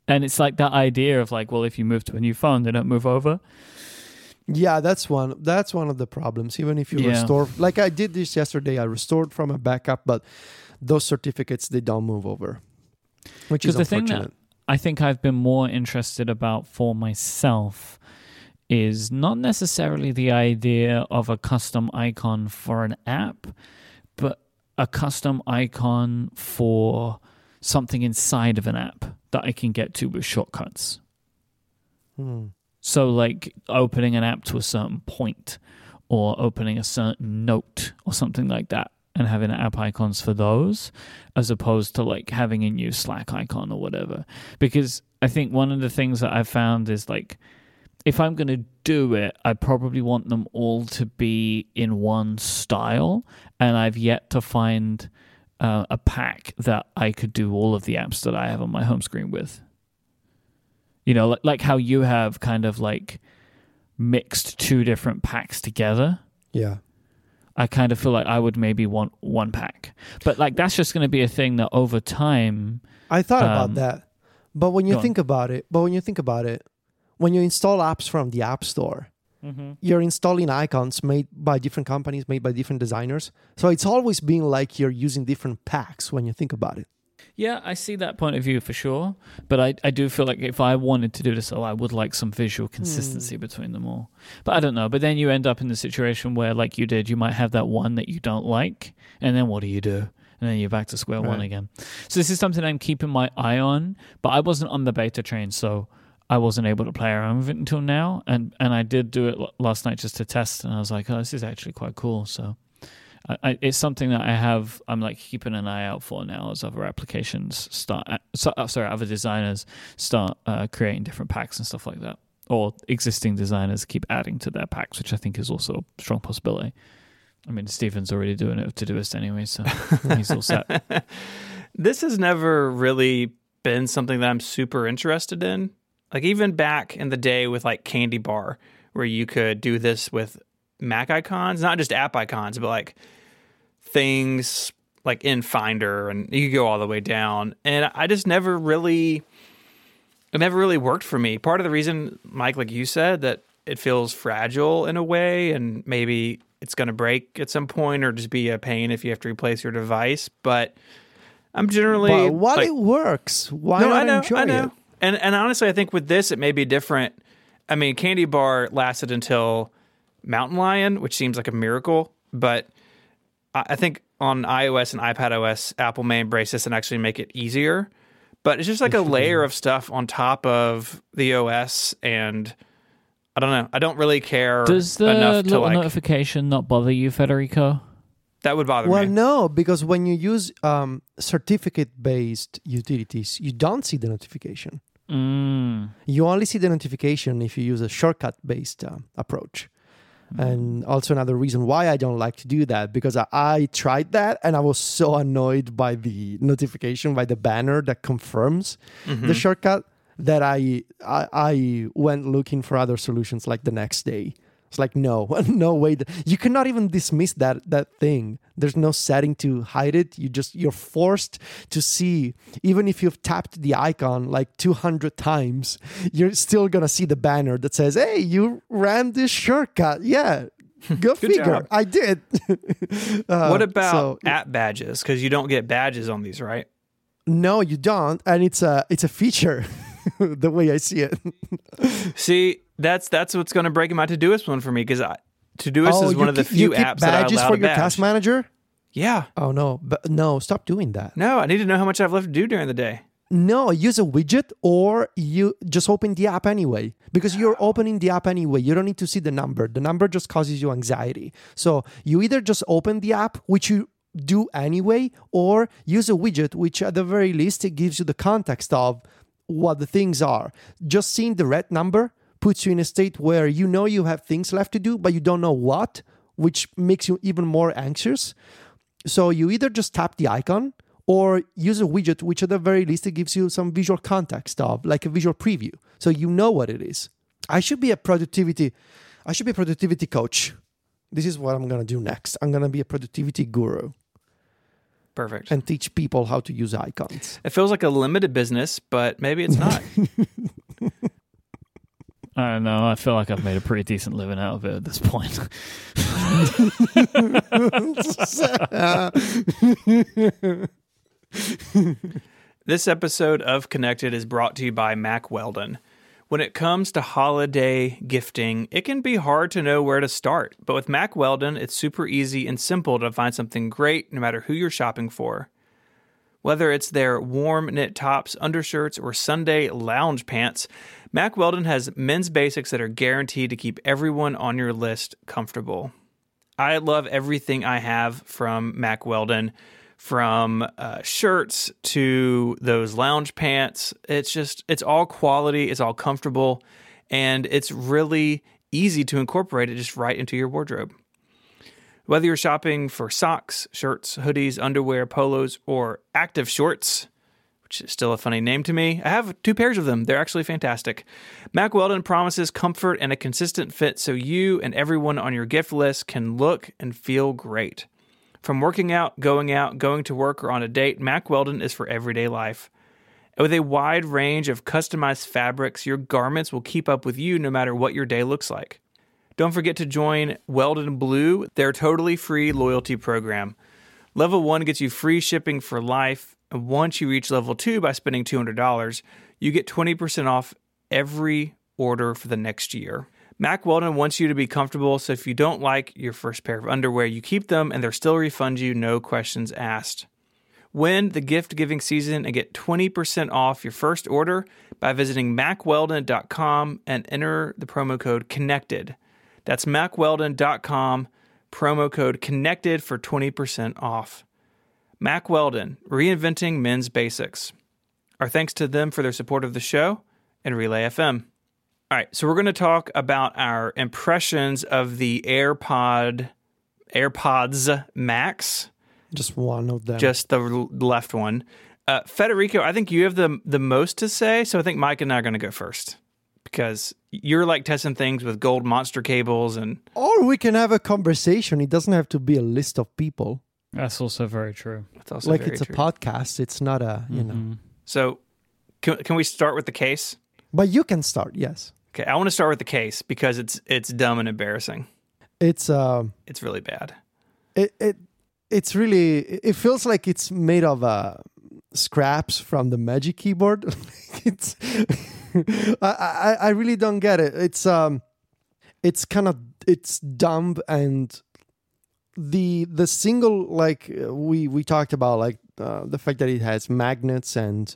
and it's like that idea of like, well, if you move to a new phone, they don't move over. Yeah, that's one. That's one of the problems. Even if you Yeah. restore, like I did this yesterday, I restored from a backup, but those certificates they don't move over, which is the thing that- unfortunate. I think I've been more interested about for myself is not necessarily the idea of a custom icon for an app, but a custom icon for something inside of an app that I can get to with shortcuts. Hmm. So, like opening an app to a certain point, or opening a certain note, or something like that, and having app icons for those, as opposed to like having a new Slack icon or whatever. Because I think one of the things that I've found is like, if I'm going to do it, I probably want them all to be in one style, and I've yet to find uh, a pack that I could do all of the apps that I have on my home screen with. You know, like, like how you have kind of like mixed two different packs together. Yeah. I kind of feel like I would maybe want one pack. But like that's just going to be a thing that over time. I thought Um, about that, but when you go on. think about it, but when you think about it, when you install apps from the App Store, Mm-hmm. you're installing icons made by different companies, made by different designers. So it's always been like you're using different packs when you think about it. Yeah, I see that point of view for sure. But I, I do feel like if I wanted to do this, oh, I would like some visual consistency between them all. But I don't know. But then you end up in the situation where, like you did, you might have that one that you don't like, and then what do you do? And then you're back to square one again. So this is something I'm keeping my eye on. But I wasn't on the beta train, so I wasn't able to play around with it until now. And and I did do it last night just to test, and I was like, oh, this is actually quite cool. So. I, I, it's something that I have. I'm like keeping an eye out for now as other applications start. uh, So, uh, sorry, other designers start uh, creating different packs and stuff like that, or existing designers keep adding to their packs, which I think is also a strong possibility. I mean, Stephen's already doing it with Todoist anyway, so he's all set. this has never really been something that I'm super interested in. Like even back in the day with like CandyBar, where you could do this with Mac icons, not just app icons, but like things like in Finder, and you could go all the way down. And I just never really, it never really worked for me. Part of the reason, Mike, like you said, that it feels fragile in a way, and maybe it's going to break at some point, or just be a pain if you have to replace your device. But I'm generally But while like- it works, why no, not I know, enjoy I know. it? And and honestly, I think with this, it may be different. I mean, CandyBar lasted until Mountain Lion, which seems like a miracle, but I, I think on iOS and iPadOS, Apple may embrace this and actually make it easier. But it's just like a layer of stuff on top of the OS, and I don't know. I don't really care Does the enough to little like. notification not bother you, Federico? that would bother Well, me. Well, no, because when you use um, certificate-based utilities, you don't see the notification. Mm. You only see the notification if you use a shortcut-based uh, approach. And also another reason why I don't like to do that because I, I tried that and I was so annoyed by the notification by the banner that confirms the shortcut that I, I I went looking for other solutions like the next day. It's like no, no way. You cannot even dismiss that that thing. There's no setting to hide it. You just you're forced to see. Even if you've tapped the icon like 200 times, you're still gonna see the banner that says, "Hey, you ran this shortcut." Yeah, go figure. job. I did. Uh, what about so- app badges? Because you don't get badges on these, right? no, you don't, and it's a it's a feature. the way I see it. See, that's that's what's going to break my Todoist one for me because Todoist oh, is one of the few apps that I badges allow for to your badge. task manager. Yeah, Oh no, but no, stop doing that. no, I need to know how much I've left to do during the day. No, use a widget or you just open the app anyway because you're opening the app anyway. You don't need to see the number. The number just causes you anxiety. So you either just open the app, which you do anyway, or use a widget, which at the very least it gives you the context of what the things are. Just seeing the red number puts you in a state where you know you have things left to do, but you don't know what, which makes you even more anxious. So you either just tap the icon or use a widget, which at the very least it gives you some visual context of, like a visual preview. So you know what it is. I should be a productivity, I should be a productivity coach. This is what I'm gonna do next. I'm gonna be a productivity guru Perfect. and teach people how to use icons. It feels like a limited business, but maybe it's not. I don't know. I feel like I've made a pretty decent living out of it at this point. this episode of Connected is brought to you by Mack Weldon. When it comes to holiday gifting, it can be hard to know where to start, but with Mack Weldon, it's super easy and simple to find something great no matter who you're shopping for. Whether it's their warm knit tops, undershirts, or Sunday lounge pants, Mack Weldon has men's basics that are guaranteed to keep everyone on your list comfortable. I love everything I have from Mack Weldon, from uh, shirts to those lounge pants. It's just, it's all quality, it's all comfortable, and it's really easy to incorporate it just right into your wardrobe. Whether you're shopping for socks, shirts, hoodies, underwear, polos, or active shorts, which is still a funny name to me. I have two pairs of them. They're actually fantastic. Mack Weldon promises comfort and a consistent fit so you and everyone on your gift list can look and feel great. From working out, going out, going to work, or on a date, Mack Weldon is for everyday life. With a wide range of customized fabrics, your garments will keep up with you no matter what your day looks like. Don't forget to join Weldon Blue, their totally free loyalty program. Level 1 gets you free shipping for life, and once you reach level 2 by spending $200, you get 20% off every order for the next year. Mack Weldon wants you to be comfortable, so if you don't like your first pair of underwear, you keep them and they'll still refund you, no questions asked. Win the gift giving season and get 20% off your first order by visiting mackweldon.com and enter the promo code CONNECTED. That's mackweldon.com, promo code CONNECTED for 20% off. Mack Weldon, reinventing men's basics. Our thanks to them for their support of the show and Relay FM. All right, so we're going to talk about our impressions of the AirPod AirPods Max Just one of them. just the left one. Uh, Federico, I think you have the the most to say, so I think Mike and I are going to go first because you're like testing things with gold monster cables and or we can have a conversation. It doesn't have to be a list of people. That's also very true. it's also like very it's true. a podcast. It's not a you know. Mhm. So, can, can we start with the case? But you can start. Yes, Okay, I want to start with the case because it's it's dumb and embarrassing. it's um. It's really bad. it, it it's really it feels like it's made of uh scraps from the magic keyboard. It's I, I i really don't get it. It's um it's kind of it's dumb and the the single like uh, we we talked about like uh, the fact that it has magnets and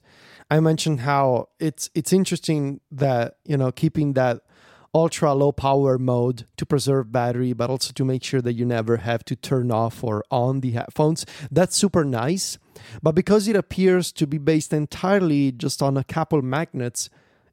i mentioned how it's it's interesting that you know keeping that ultra low power mode to preserve battery, but also to make sure that you never have to turn off or on the headphones. That's super nice. But because it appears to be based entirely just on a couple magnets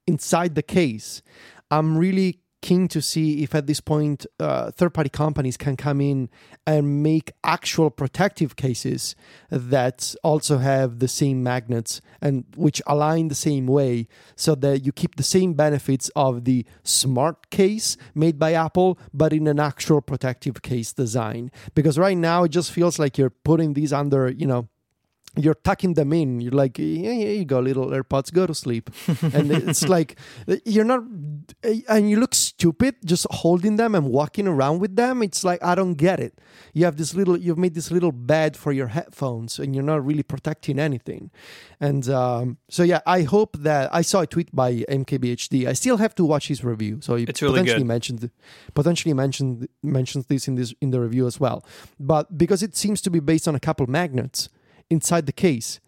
inside the case, I'm really keen to see if at this point uh, third party companies can come in and make actual protective cases that also have the same magnets and which align the same way so that you keep the same benefits of the smart case made by Apple but in an actual protective case design. Because right now it just feels like you're putting these under you know you're tucking them in. You're like, yeah, here you go, little AirPods, go to sleep. and it's like, you're not, and you look stupid just holding them and walking around with them. It's like, I don't get it. You have this little, you've made this little bed for your headphones and you're not really protecting anything. And um, so, yeah, I hope that I saw a tweet by MKBHD. I still have to watch his review. So he It's really potentially good. mentioned, potentially mentioned, mentions this in this, in the review as well. But because it seems to be based on a couple magnets, inside the case,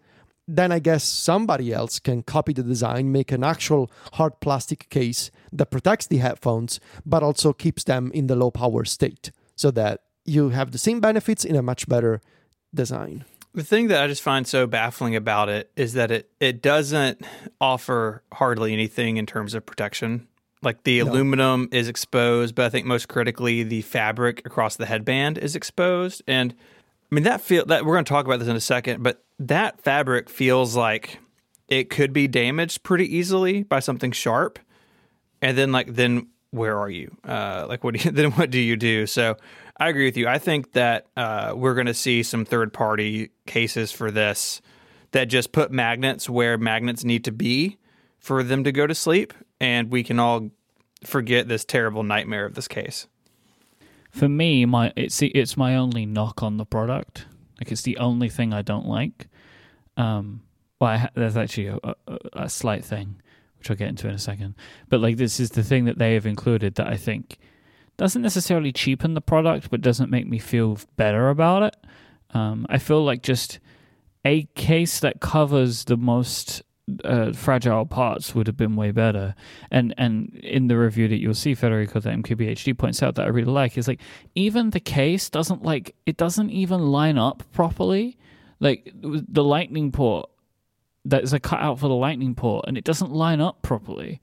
then I guess somebody else can copy the design, make an actual hard plastic case that protects the headphones, but also keeps them in the low power state so that you have the same benefits in a much better design. The thing that I just find so baffling about it is that it it doesn't offer hardly anything in terms of protection. Like the No. aluminum is exposed, but I think most critically the fabric across the headband is exposed. And mean that feel that we're going to talk about this in a second, but that fabric feels like it could be damaged pretty easily by something sharp. And then like then where are you? Uh, like what do you then what do you do? So I agree with you. I think that uh, we're going to see some third party cases for this that just put magnets where magnets need to be for them to go to sleep, and we can all forget this terrible nightmare of this case. For me, my it's the- it's my only knock on the product. Like it's the only thing I don't like. Um, well, ha- there's actually a, a, a slight thing which I'll get into in a second. But like this is the thing that they have included that I think doesn't necessarily cheapen the product, but doesn't make me feel better about it. Um, I feel like just a case that covers the most uh, fragile parts would have been way better. And and in the review that you'll see, Federico, that MKBHD points out that I really like is like even the case doesn't like it doesn't even line up properly. Like the lightning port, there's a cutout for the lightning port, and it doesn't line up properly.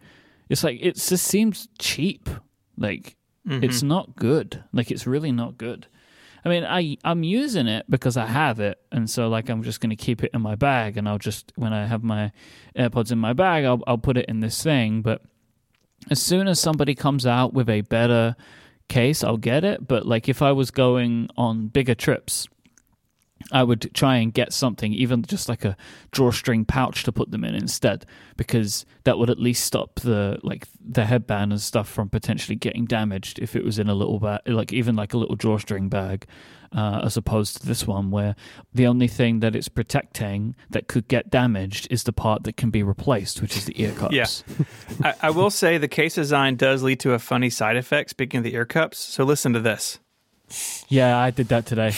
It's like it just seems cheap. Like Mm-hmm. it's not good. Like it's really not good. I mean, I I'm using it because I have it, and so like I'm just to keep it in my bag, and I'll just when I have my AirPods in my bag, I'll I'll put it in this thing. But as soon as somebody comes out with a better case, I'll get it. But like if I was going on bigger trips, I would try and get something, even just like a drawstring pouch to put them in instead, because that would at least stop the like the headband and stuff from potentially getting damaged if it was in a little bag, like even like a little drawstring bag, uh, as opposed to this one where the only thing that it's protecting that could get damaged is the part that can be replaced, which is the ear cups. Yeah. I, I will say the case design does lead to a funny side effect. Speaking of the ear cups, so listen to this. yeah, I did that today.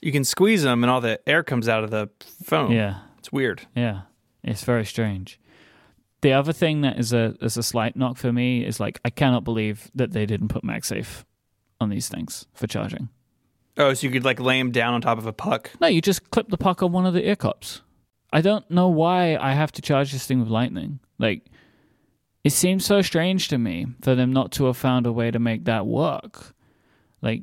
You can squeeze them, and all the air comes out of the phone. Yeah. it's weird. Yeah, it's very strange. The other thing that is a is a slight knock for me is like I cannot believe that they didn't put MagSafe on these things for charging. Oh, so you could like lay them down on top of a puck. No, you just clip the puck on one of the ear cups. I don't know why I have to charge this thing with lightning. Like it seems so strange to me for them not to have found a way to make that work. Like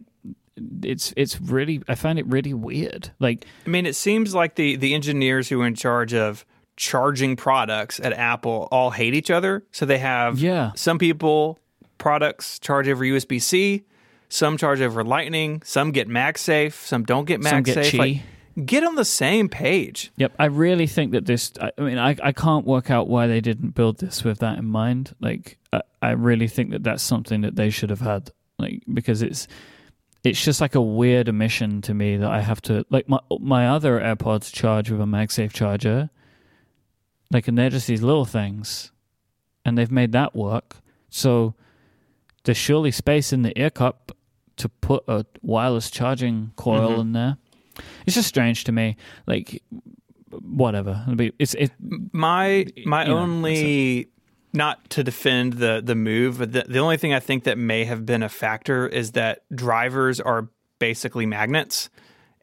it's it's really I find it really weird. Like I mean, it seems like the the engineers who are in charge of charging products at Apple all hate each other. So they have Yeah. some people products charge over USB C, some charge over Lightning, some get MagSafe, some don't get MagSafe. Like, get on the same page. Yep, I really think that this. I, I mean, I I can't work out why they didn't build this with that in mind. Like, I, I really think that that's something that they should have had. Like, because it's it's just like a weird omission to me that I have to like my my other AirPods charge with a MagSafe charger. Like, and they're just these little things, and they've made that work. So there's surely space in the ear cup to put a wireless charging coil Mhm. in there. It's just strange to me. Like, whatever. It'll be- It's it. My my You know, only not to defend the the move, but the, the only thing I think that may have been a factor is that drivers are basically magnets,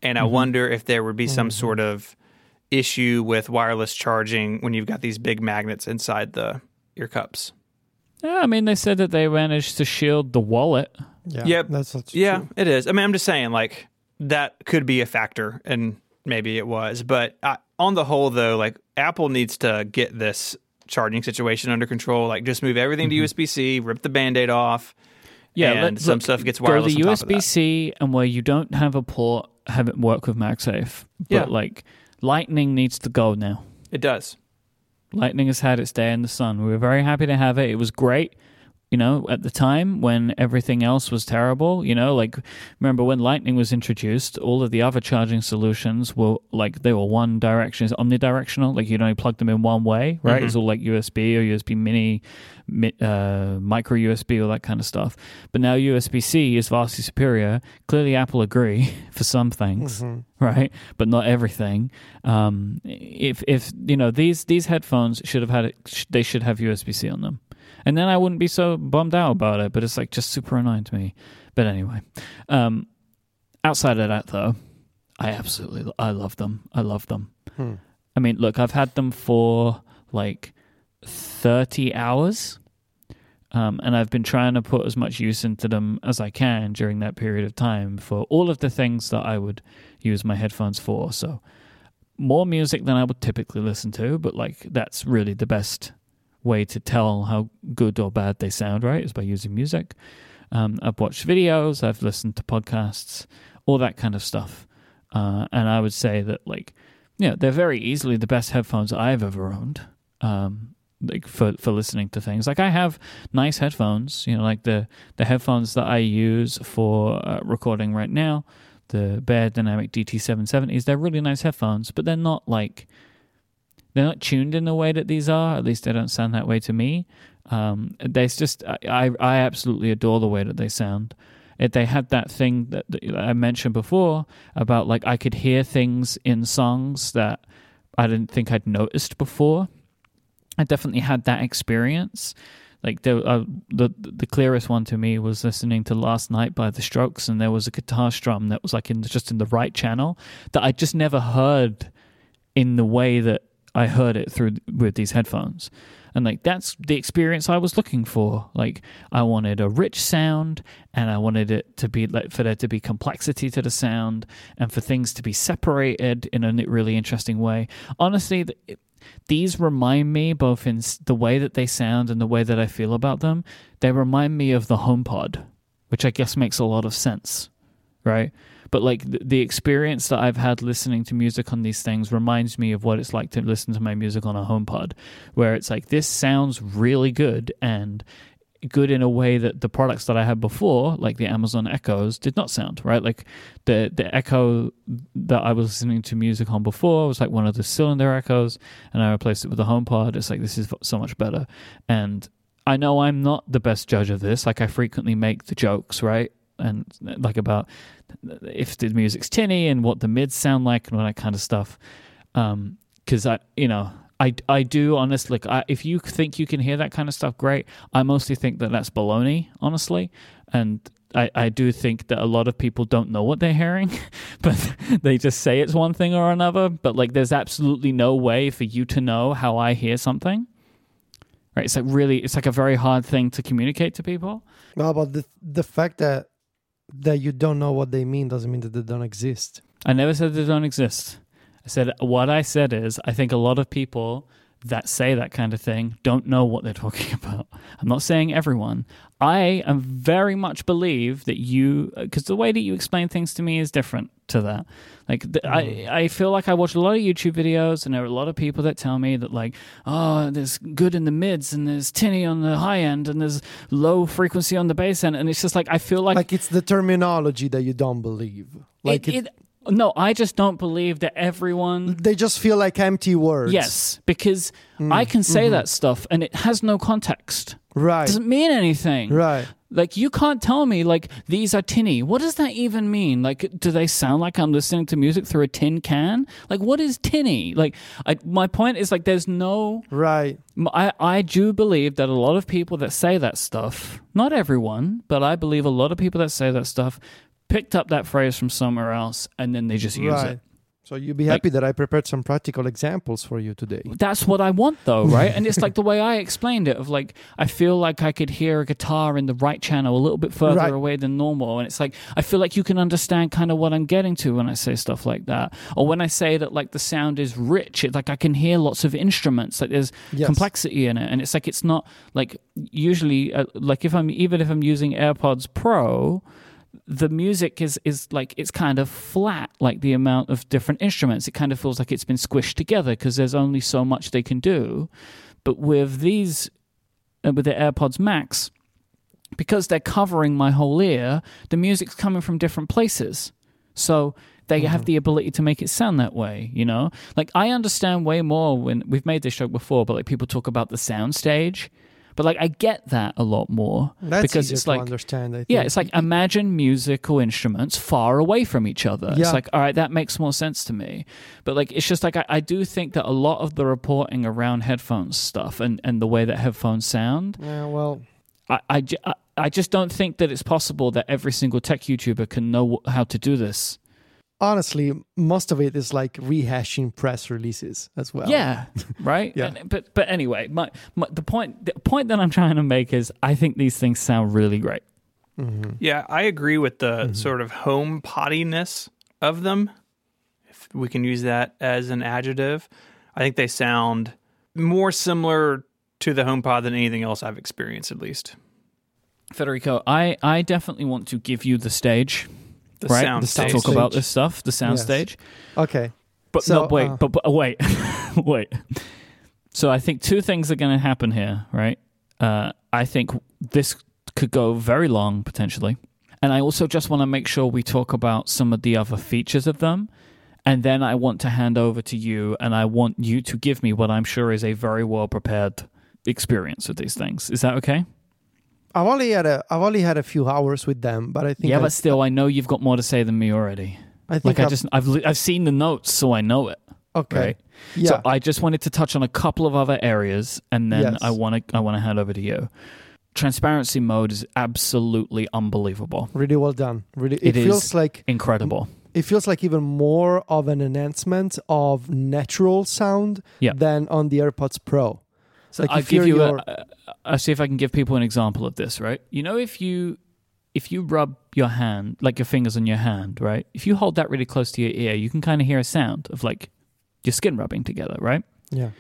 and I Mhm. wonder if there would be some sort of issue with wireless charging when you've got these big magnets inside the ear cups. Yeah, I mean, they said that they managed to shield the wallet. Yeah, Yep. that's, that's Yeah, true. it is. I mean, I'm just saying, like that could be a factor, and maybe it was. But uh, on the whole, though, like Apple needs to get this charging situation under control. Like, just move everything to mm-hmm. USB C, rip the Band-Aid off. Yeah, and let- some look, stuff gets Go wireless. the on top of that. USB C, and where you don't have a port, have it work with MagSafe. But Yeah. like, Lightning needs to go now. It does. Lightning has had its day in the sun. We were very happy to have it. It was great, you know, at the time when everything else was terrible. You know, like remember when Lightning was introduced, all of the other charging solutions were like they were one direction, it's omnidirectional. Like you'd only plug them in one way, right? Mhm. It's all like USB or USB Mini, uh, micro USB, all that kind of stuff. But now USB C is vastly superior. Clearly, Apple agree for some things Mhm. right? But not everything. Um, if if you know these these headphones should have had they should have USB C on them, and then I wouldn't be so bummed out about it. But it's like just super annoying to me. But anyway, um, outside of that though, I absolutely I love them. I love them. Hmm. I mean, look, I've had them for like thirty hours. Um, and I've been trying to put as much use into them as I can during that period of time for all of the things that I would use my headphones for. So more music than I would typically listen to, but like that's really the best way to tell how good or bad they sound, right? Is by using music. Um, I've watched videos, I've listened to podcasts, all that kind of stuff. Uh, and I would say that like, yeah, they're very easily the best headphones I've ever owned. Um, like for for listening to things like I have nice headphones you know like the the headphones that I use for uh, recording right now the Beyerdynamic DT770s. They're really nice headphones, but they're not like they're not tuned in the way that these are. At least they don't sound that way to me. Um, they just I, I I absolutely adore the way that they sound. It, they had that thing that, that I mentioned before about like I could hear things in songs that I didn't think I'd noticed before. I definitely had that experience like the uh, the the clearest one to me was listening to Last Night by The Strokes, and there was a guitar strum that was like in just in the right channel that I just never heard in the way that I heard it through with these headphones. And like that's the experience I was looking for. Like I wanted a rich sound and I wanted it to be like for there to be complexity to the sound and for things to be separated in a really interesting way. Honestly, th- these remind me both in the way that they sound and the way that I feel about them. They remind me of the HomePod, which I guess makes a lot of sense, right? But like the, experience that I've had listening to music on these things reminds me of what it's like to listen to my music on a HomePod, where it's like this sounds really good and good in a way that the products that I had before, like the Amazon Echoes, did not sound right. Like the the Echo that I was listening to music on before was like one of the cylinder Echoes, and I replaced it with a HomePod. It's like this is so much better, and I know I'm not the best judge of this. Like I frequently make the jokes, right? And like about if the music's tinny and what the mids sound like and all that kind of stuff. Um, because I, you know, I, I do honestly. I, if you think you can hear that kind of stuff, great. I mostly think that that's baloney, honestly, and I, I do think that a lot of people don't know what they're hearing, but they just say it's one thing or another. But like, there's absolutely no way for you to know how I hear something. Right? It's like really, it's like a very hard thing to communicate to people. Well, but the the fact that that you don't know what they mean doesn't mean that they don't exist. I never said they don't exist. I said what I said is I think a lot of people that say that kind of thing don't know what they're talking about. I'm not saying everyone. I am very much believe that you uh, because the way that you explain things to me is different to that. Like th- I, mm. I feel like I watch a lot of YouTube videos, and there are a lot of people that tell me that like, oh, there's good in the mids, and there's tinny on the high end, and there's low frequency on the bass end, and it's just like I feel like, Like it's the terminology that you don't believe. Like it, it, it, no, I just don't believe that everyone they just feel like empty words. Yes, because mm, I can say mm-hmm. that stuff and it has no context. Right. doesn't mean anything. Right. Like you can't tell me like these are tinny. What does that even mean? Like do they sound like I'm listening to music through a tin can? Like what is tinny? Like I, my point is like there's no Right. I, I do believe that a lot of people that say that stuff, not everyone, but I believe a lot of people that say that stuff picked up that phrase from somewhere else and then they just use right. it. So you'd be Like- happy that I prepared some practical examples for you today. That's what I want though, right? and it's like the way I explained it of like I feel like I could hear a guitar in the right channel a little bit further Right. away than normal and it's like I feel like you can understand kind of what I'm getting to when I say stuff like that. Or when I say that like the sound is rich, it's like I can hear lots of instruments, like there's Yes. complexity in it and it's like it's not like usually uh, like if I'm even if I'm using AirPods Pro the music is is like it's kind of flat like the amount of different instruments. It kind of feels like it's been squished together because there's only so much they can do. But with these uh, with the AirPods Max because they're covering my whole ear the music's coming from different places. So they have the ability to make it sound that way you know? Like i understand way more when we've made this joke before but like people talk about the sound stage but like i get that a lot more That's because it's like understand. I think. yeah, it's like imagine musical instruments far away from each other. Yeah. It's like, all right, that makes more sense to me. But like, it's just like, I, I do think that a lot of the reporting around headphones stuff and, and the way that headphones sound, Yeah, well, I, I, I- I just don't think that it's possible that every single tech YouTuber can know how to do this. Honestly, most of it is like rehashing press releases as well. Yeah, right. Yeah. And- but but anyway, my, my the point the point that I'm trying to make is I think these things sound really great. Mm-hmm. Yeah, I agree with the sort of home pottiness of them. If we can use that as an adjective, I think they sound more similar to the HomePod than anything else I've experienced, at least. Federico, I I definitely want to give you the stage. The right? sound The to sound stage. talk about this stuff, the sound Yes. stage. Okay. But So, no, wait, uh, but, but wait, wait. So I think two things are going to happen here, right? Uh, I think this could go very long potentially, and I also just want to make sure we talk about some of the other features of them, and then I want to hand over to you, and I want you to give me what I'm sure is a very well prepared experience with these things. Is that okay? I've only had a I've only had a few hours with them, but I think Yeah, I, but still, I know you've got more to say than me already. I think Like I I've- just, I've, I've seen the notes, so I know it. okay. Right. Yeah. So I just wanted to touch on a couple of other areas, and then Yes. I want to I want to hand over to you. Transparency mode is absolutely unbelievable, really well done. Really, it, It feels like incredible. it feels like even more of an enhancement of natural sound Yeah. than on the AirPods Pro. So Like I'll give you your- a, see if I can give people an example of this, right? You know, if you if you rub your hand, like your fingers on your hand, right? If you hold that really close to your ear, you can kind of hear a sound of like your skin rubbing together, right? Yeah.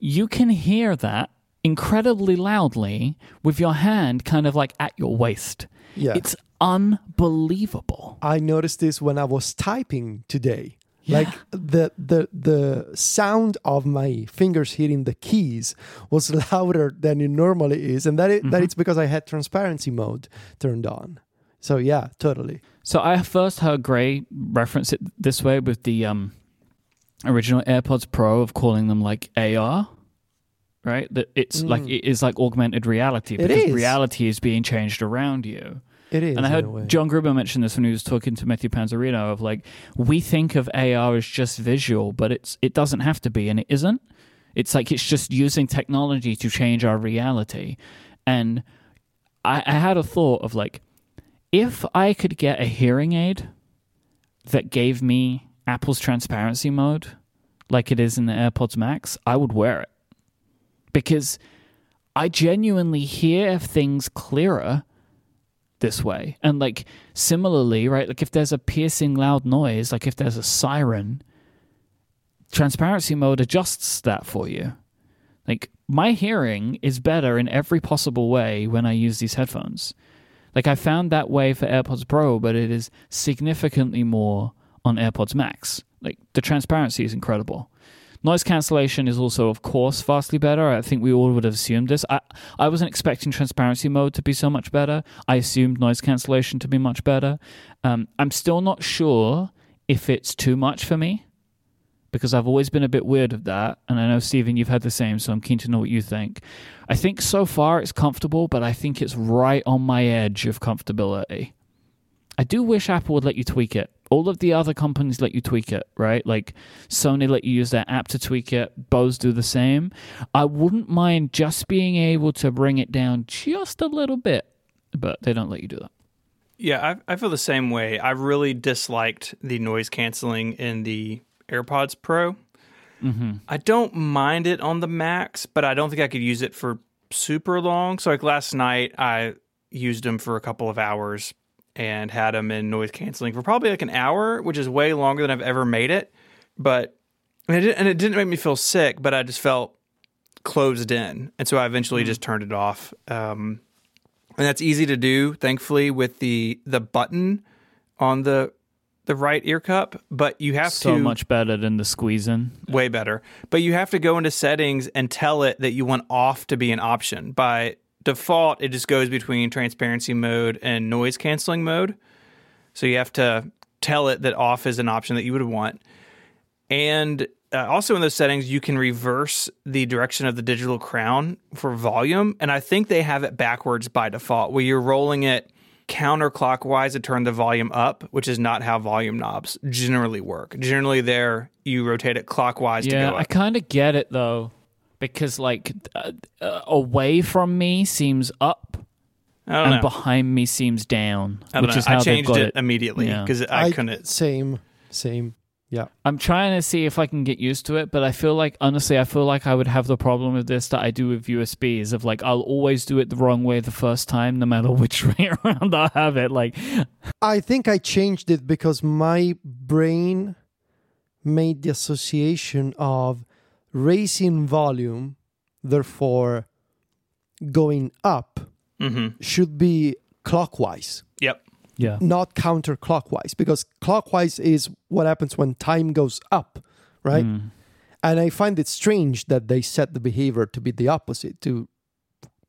You can hear that incredibly loudly with your hand kind of like at your waist. Yeah. It's unbelievable. I noticed this when I was typing today. Like the the the sound of my fingers hitting the keys was louder than it normally is, and that it, that Mhm. it's because I had transparency mode turned on. So yeah, totally. So I first heard Grey reference it this way with the um, original AirPods Pro of calling them like AR, right? That it's like Mm. it is like augmented reality because reality is being changed around you. It is. and I in a way. heard John Gruber mention this when he was talking to Matthew Panzarino of like we think of AR as just visual, but it's it doesn't have to be, and it isn't. It's like it's just using technology to change our reality. And I, I had a thought of like, if I could get a hearing aid that gave me Apple's transparency mode, like it is in the AirPods Max, I would wear it because I genuinely hear things clearer this way. And like similarly, right? Like if there's a piercing loud noise, like if there's a siren, transparency mode adjusts that for you. Like my hearing is better in every possible way when I use these headphones. Like I found that way for AirPods Pro, but it is significantly more on AirPods Max. Like the transparency is incredible. Noise cancellation is also, of course, vastly better. I think we all would have assumed this. I, I wasn't expecting transparency mode to be so much better. I assumed noise cancellation to be much better. Um, I'm still not sure if it's too much for me because I've always been a bit weird of that. And I know, Stephen, you've had the same, so I'm keen to know what you think. I think so far it's comfortable, but I think it's right on my edge of comfortability. I do wish Apple would let you tweak it. All of the other companies let you tweak it, right? Like Sony let you use their app to tweak it. Bose do the same. I wouldn't mind just being able to bring it down just a little bit, but they don't let you do that. Yeah, I, I feel the same way. I really disliked the noise canceling in the AirPods Pro. Mm-hmm. I don't mind it on the Max, but I don't think I could use it for super long. So, like last night, I used them for a couple of hours and had them in noise canceling for probably like an hour, which is way longer than I've ever made it. But and it, didn't- and it didn't make me feel sick, but I just felt closed in, and so I eventually just turned it off. Um, and that's easy to do, thankfully, with the the button on the the right ear cup. But you have So to so much better than the squeezing. way better. But you have to go into settings and tell it that you want off to be an option. By default, it just goes between transparency mode and noise canceling mode. So you have to tell it that off is an option that you would want. And uh, also in those settings, you can reverse the direction of the digital crown for volume. And I think they have it backwards by default, where you're rolling it counterclockwise to turn the volume up, which is not how volume knobs generally work. Generally, there you rotate it clockwise to Yeah, I kind of get it though, because like uh, uh, away from me seems up, and know. behind me seems down, I don't which know. is how I changed got it, it. immediately Yeah. because I, couldn't. Same, same. Yeah. I'm trying to see if I can get used to it, but I feel like honestly, I feel like I would have the problem with this that I do with USBs of like I'll always do it the wrong way the first time, no matter which way around I have it. Like, I think I changed it because my brain made the association of raising volume, therefore going up, hmm should be clockwise, Yep. yeah, not counterclockwise, because clockwise is what happens when time goes up, right? Mm. And I find it strange that they set the behavior to be the opposite, to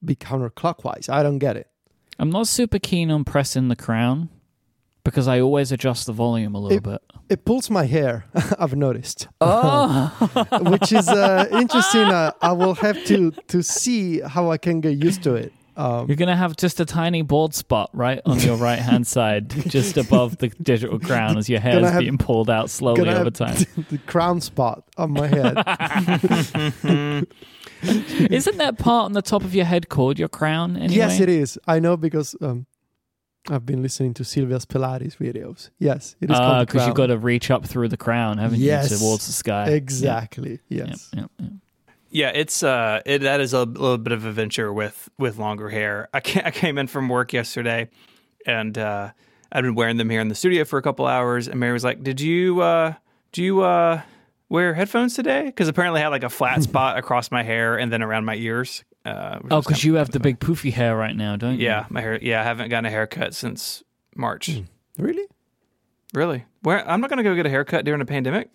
be counterclockwise. I don't get it. I'm not super keen on pressing the crown because I always adjust the volume a little bit. It pulls my hair, I've noticed. Oh, which is uh, interesting. Uh, I will have to to see how I can get used to it. Um, You're gonna have just a tiny bald spot right on your right hand side, just above the digital crown, as your hair is have- being pulled out slowly over time. the crown spot on my head. Isn't that part on the top of your head called your crown? Anyway? Yes, it is. I know because um, I've been listening to Silvia's Pilates videos. Yes, it is called because you've got to reach up through the crown, haven't Yes. you, towards the sky? exactly. Yep, Yes. yep, yep. Yeah, it's uh, it, that is a little bit of a venture with with longer hair. I ca- I came in from work yesterday, and uh, I'd been wearing them here in the studio for a couple hours. And Mary was like, "Did you uh, do you uh, wear headphones today?" Because apparently I had like a flat spot across my hair and then around my ears. Uh, Oh, because you have the big poofy hair right now, don't you? yeah, my hair. Yeah, I haven't gotten a haircut since March. Hmm. Really? Really? Where I'm not gonna go get a haircut during a pandemic.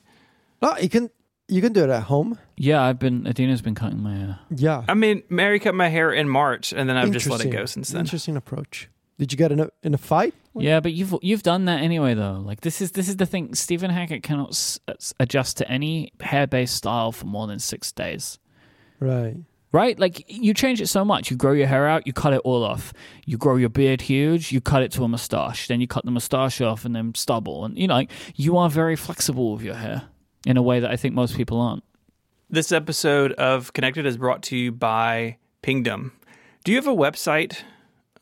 Oh, you can you can do it at home. Yeah, I've been. Adina's been cutting my hair. Yeah. I mean, Mary cut my hair in March, and then I've just let it go since then. Interesting approach. Did you get in a in a fight? Yeah, but you've you've done that anyway, though. Like this is this is the thing. Stephen Hackett cannot s- s- adjust to any hair based style for more than six days. Right. Right? Like you change it so much. You grow your hair out, you cut it all off. You grow your beard huge, you cut it to a mustache. Then you cut the mustache off and then stubble. And you know, like, you are very flexible with your hair in a way that I think most people aren't. This episode of Connected is brought to you by Pingdom. Do you have a website?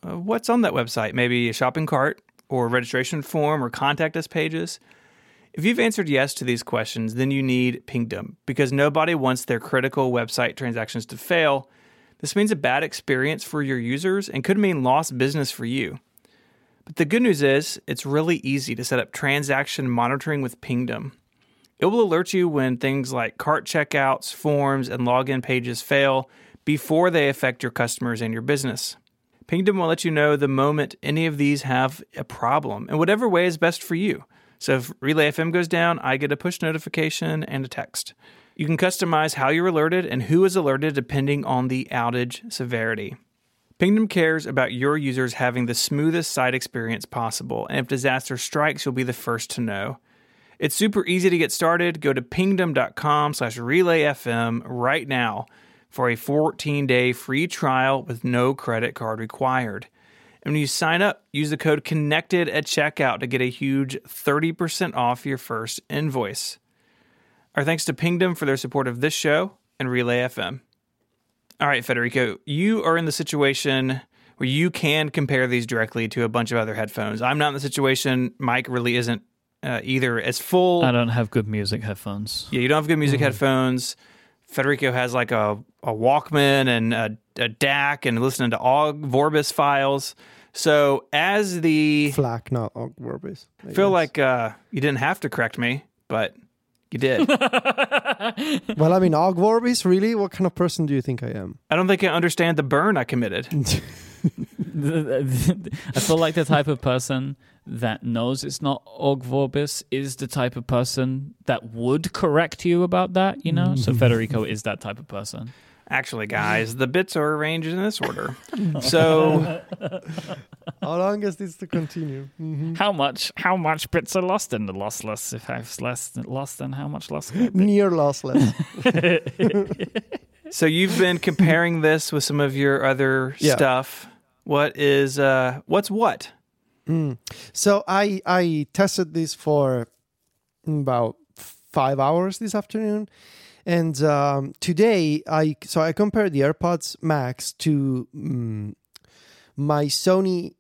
Uh, what's on that website? Maybe a shopping cart or registration form or contact us pages? If you've answered yes to these questions, then you need Pingdom because nobody wants their critical website transactions to fail. This means a bad experience for your users and could mean lost business for you. But the good news is, it's really easy to set up transaction monitoring with Pingdom. It will alert you when things like cart checkouts, forms, and login pages fail before they affect your customers and your business. Pingdom will let you know the moment any of these have a problem in whatever way is best for you. So if Relay FM goes down, I get a push notification and a text. You can customize how you're alerted and who is alerted depending on the outage severity. Pingdom cares about your users having the smoothest site experience possible, and if disaster strikes, you'll be the first to know. It's super easy to get started. Go to pingdom.com slash relayfm right now for a 14-day free trial with no credit card required. And when you sign up, use the code CONNECTED at checkout to get a huge 30% off your first invoice. Our thanks to Pingdom for their support of this show and Relay FM. All right, Federico, you are in the situation where you can compare these directly to a bunch of other headphones. I'm not in the situation. Mike really isn't uh, either. As full, I don't have good music headphones. yeah, you don't have good music headphones. Federico has like a, a Walkman and a, a DAC and listening to Ogg Vorbis files. So as the FLAC, not Ogg Vorbis. I feel guess. like uh, you didn't have to correct me, but you did. Well, I mean, Ogg Vorbis, really? What kind of person do you think I am? I don't think I understand the burn I committed. I feel like the type of person that knows it's not Ogg Vorbis is the type of person that would correct you about that, you know? So Federico is that type of person. Actually, guys, the bits are arranged in this order. So How long is this to continue? Mhm. How much how much bits are lost in the lossless? If I've less lost, then how much lost? Near lossless. so you've been comparing this with some of your other Yeah. stuff. What is uh what's what? Mm. So I I tested this for about five hours this afternoon, and um, today I so I compared the AirPods Max to mm, my Sony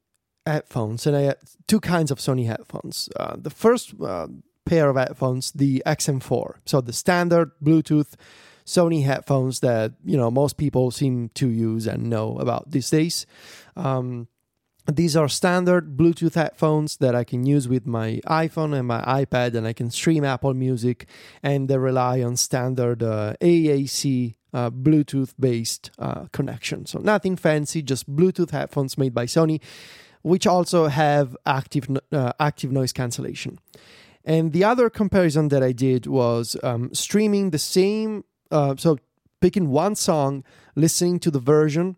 headphones, and I had two kinds of Sony headphones. Uh, the first uh, pair of headphones, the XM4, so the standard Bluetooth Sony headphones that you know most people seem to use and know about these days. Um, these are standard Bluetooth headphones that I can use with my iPhone and my iPad, and I can stream Apple Music, and they rely on standard uh, AAC uh, Bluetooth based uh, connection. So nothing fancy, just Bluetooth headphones made by Sony, which also have active uh, active noise cancellation. And the other comparison that I did was um, streaming the same, uh, so picking one song, listening to the version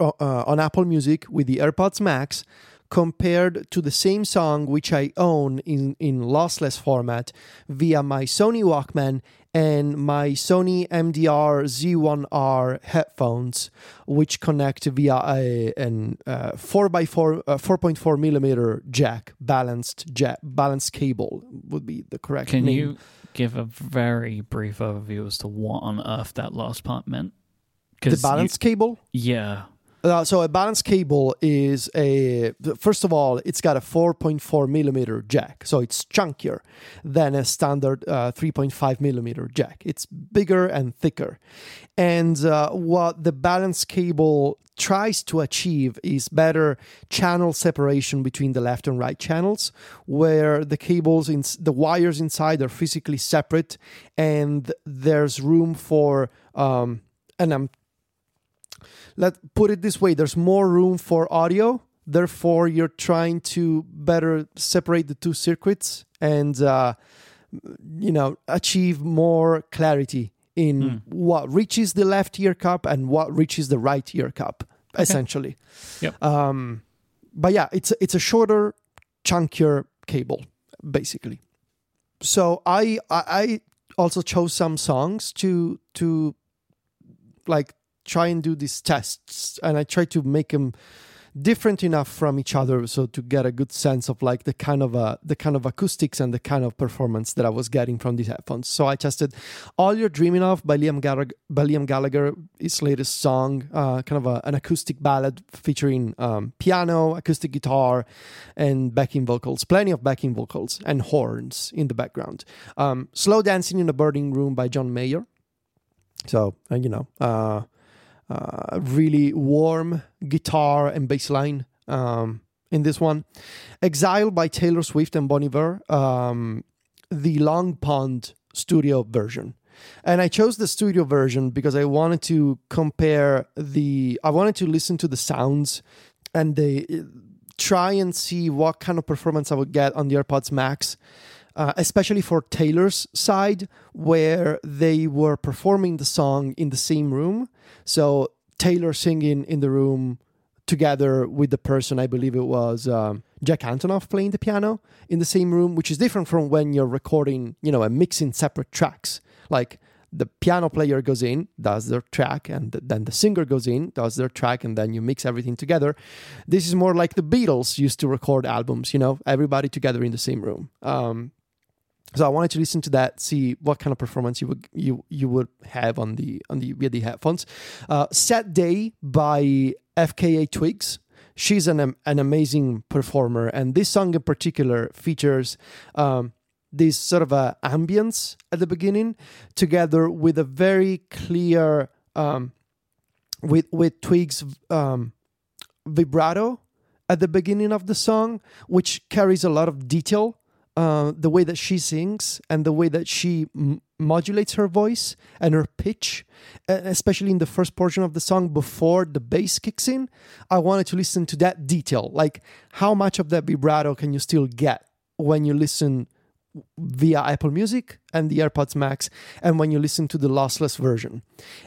uh, on Apple Music with the AirPods Max compared to the same song which I own in, in lossless format via my Sony Walkman and my Sony MDR Z1R headphones, which connect via a an uh, 4x4 uh, 4.4 millimeter jack balanced jack balanced cable would be the correct Can name. you give a very brief overview as to what on earth that last part meant? The 'Cause you- balance cable? yeah. Uh, so a balance cable is a first of all, it's got a 4.4 millimeter jack, so it's chunkier than a standard uh, 3.5 millimeter jack. It's bigger and thicker, and uh, what the balance cable tries to achieve is better channel separation between the left and right channels, where the cables in the wires inside are physically separate, and there's room for um, and I'm let put it this way. There's more room for audio. Therefore you're trying to better separate the two circuits and uh, you know achieve more clarity in Mm. what reaches the left ear cup and what reaches the right ear cup essentially. Yep. um but yeah it's it's a shorter chunkier cable basically. So i i, I also chose some songs to to like try and do these tests and i try to make them different enough from each other so to get a good sense of like the kind of uh, the kind of acoustics and the kind of performance that i was getting from these headphones. So i tested all you're dreaming of by liam gallagher, by liam gallagher his latest song uh, kind of a, an acoustic ballad featuring um, piano acoustic guitar and backing vocals plenty of backing vocals and horns in the background. Um, slow dancing in a burning room by john mayer. So uh, you know uh, uh, really warm guitar and bass line um, in this one. Exile by Taylor Swift and Bon Iver, um, the Long Pond studio version. And I chose the studio version because I wanted to compare the, I wanted to listen to the sounds and the, try and see what kind of performance I would get on the AirPods Max. Uh, especially for Taylor's side, where they were performing the song in the same room. So Taylor singing in the room together with the person, I believe it was um, Jack Antonoff playing the piano in the same room, which is different from when you're recording, you know, and mixing separate tracks. Like the piano player goes in, does their track, and th- then the singer goes in, does their track, and then you mix everything together. This is more like the Beatles used to record albums, you know, everybody together in the same room. Um, so I wanted to listen to that, see what kind of performance you would you you would have on the on the via the headphones. Uh, Sad Day by FKA Twigs. She's an an amazing performer, and this song in particular features um, this sort of a ambience at the beginning, together with a very clear um, with with Twigs um, vibrato at the beginning of the song, which carries a lot of detail uh, the way that she sings and the way that she m- modulates her voice and her pitch, especially in the first portion of the song before the bass kicks in. I wanted to listen to that detail. Like, how much of that vibrato can you still get when you listen via Apple Music and the AirPods Max, and when you listen to the lossless version?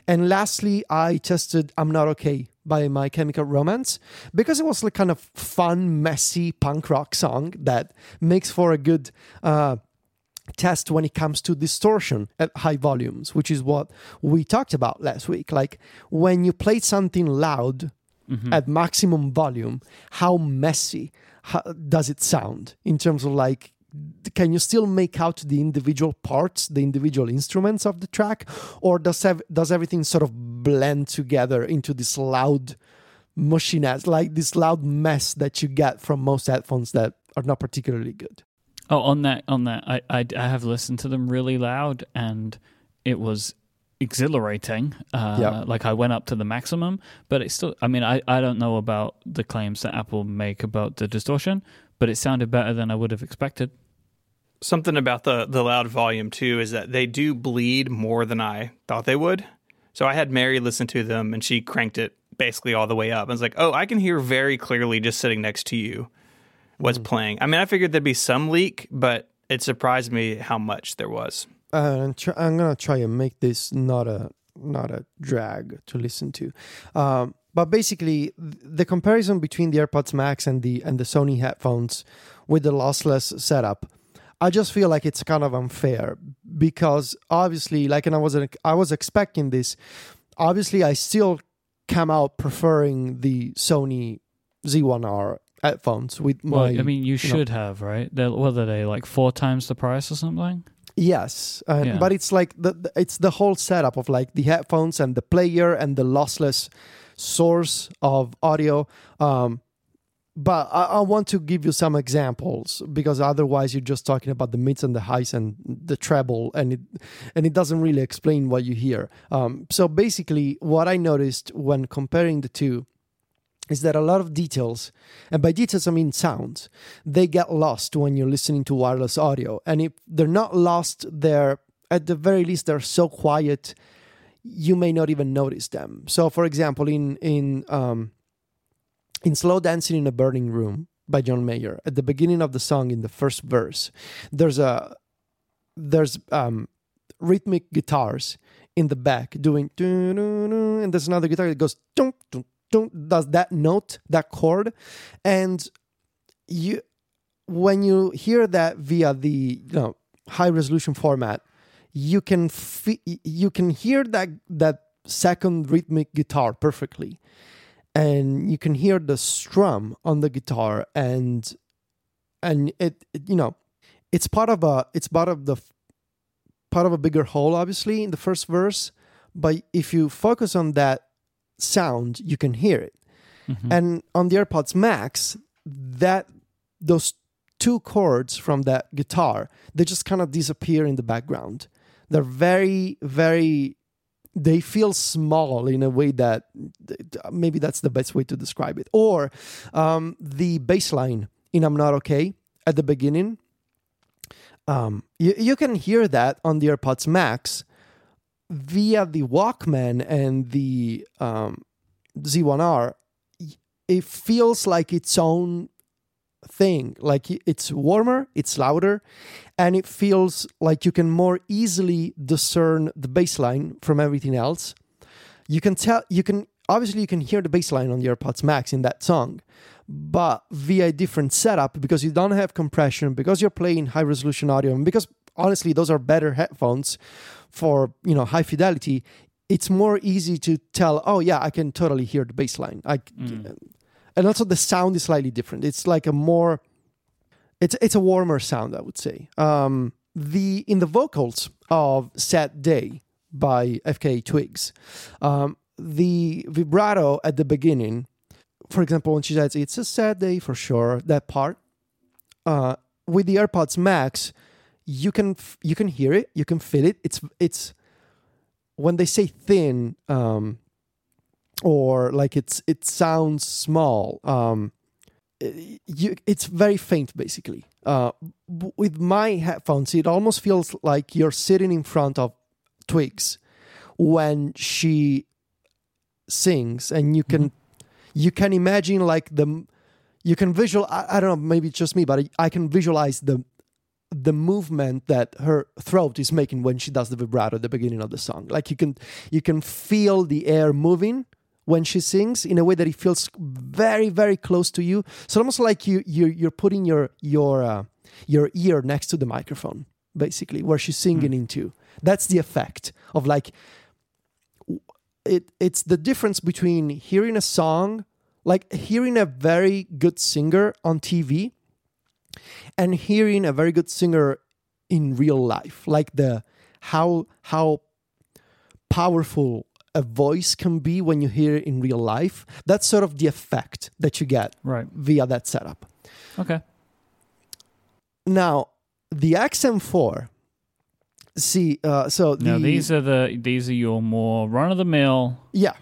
And lastly, I tested I'm Not Okay by My Chemical Romance because it was like kind of fun, messy punk rock song that makes for a good uh, test when it comes to distortion at high volumes, which is what we talked about last week. Like when you play something loud at maximum volume, how messy how, does it sound in terms of like can you still make out the individual parts, the individual instruments of the track, or does ev- does everything sort of blend together into this loud mushiness, like this loud mess that you get from most headphones that are not particularly good? Oh, on that, on that, I, I, I have listened to them really loud, and it was exhilarating. Uh, Yeah. Like I went up to the maximum, but it's still. I mean, I, I don't know about the claims that Apple make about the distortion, but it sounded better than I would have expected. Something about the the loud volume too is that they do bleed more than I thought they would. So I had Mary listen to them and she cranked it basically all the way up. I was like, "Oh, I can hear very clearly just sitting next to you what's playing." I mean, I figured there'd be some leak, but it surprised me how much there was. uh, and try, I'm gonna try and make this not a not a drag to listen to. Um, but basically, the comparison between the AirPods Max and the and the Sony headphones with the lossless setup, I just feel like it's kind of unfair because obviously, like, and I was I was expecting this. Obviously, I still come out preferring the Sony Z1R headphones with my. Well, I mean, you know- should have, right? They're, what are they, like four times the price or something? Yes, uh, Yeah. but it's like the, the it's the whole setup of like the headphones and the player and the lossless source of audio. Um, but I, I want to give you some examples because otherwise you're just talking about the mids and the highs and the treble, and it and it doesn't really explain what you hear. Um, so basically, what I noticed when comparing the two is that a lot of details, and by details I mean sounds, they get lost when you're listening to wireless audio, and if they're not lost, they're at the very least they're so quiet you may not even notice them. So, for example, in in um, in Slow Dancing in a Burning Room by John Mayer, at the beginning of the song, in the first verse, there's a there's um, rhythmic guitars in the back doing and there's another guitar that goes does that note that chord. And you when you hear that via the you know high resolution format you can fi- you can hear that that second rhythmic guitar perfectly and you can hear the strum on the guitar and and it, it, you know it's part of a it's part of the part of a bigger whole obviously in the first verse but if you focus on that sound you can hear it Mhm. and on the AirPods Max that those two chords from that guitar they just kind of disappear in the background they're very very they feel small in a way that maybe that's the best way to describe it. Or um, the baseline in i'm not okay at the beginning um, you, you can hear that on the airpods max via the walkman and the um, z1r it feels like its own thing. Like it's warmer it's louder and it feels like you can more easily discern the bass line from everything else. You can tell you can obviously you can hear the bass line on the airpods max in that song but via a different setup because you don't have compression because you're playing high resolution audio and because honestly those are better headphones for you know high fidelity it's more easy to tell oh yeah i can totally hear the bass line i mm. And also the sound is slightly different. It's like a more it's it's a warmer sound, I would say. Um, the in the vocals of "Sad Day" by FKA Twigs, um, the vibrato at the beginning, for example, when she says "It's a sad day for sure," that part, uh, with the AirPods Max, you can you can hear it, you can feel it. It's it's when they say thin. Um, or like it's it sounds small um it- you, it's very faint basically. Uh with my headphones it almost feels like you're sitting in front of twigs when she sings and you can you can imagine like the you can visual I, I don't know maybe it's just me but I, I can visualize the the movement that her throat is making when she does the vibrato at the beginning of the song. Like you can you can feel the air moving when she sings in a way that it feels very very close to you. So almost like you you're, you're putting your your uh, your ear next to the microphone basically where she's singing into. That's the effect of like it it's the difference between hearing a song like hearing a very good singer on TV and hearing a very good singer in real life. Like the how how powerful a voice can be when you hear it in real life that's sort of the effect that you get Right. via that setup Okay. now the xm4 see uh so the Now these are the these are your more run of the mill. yeah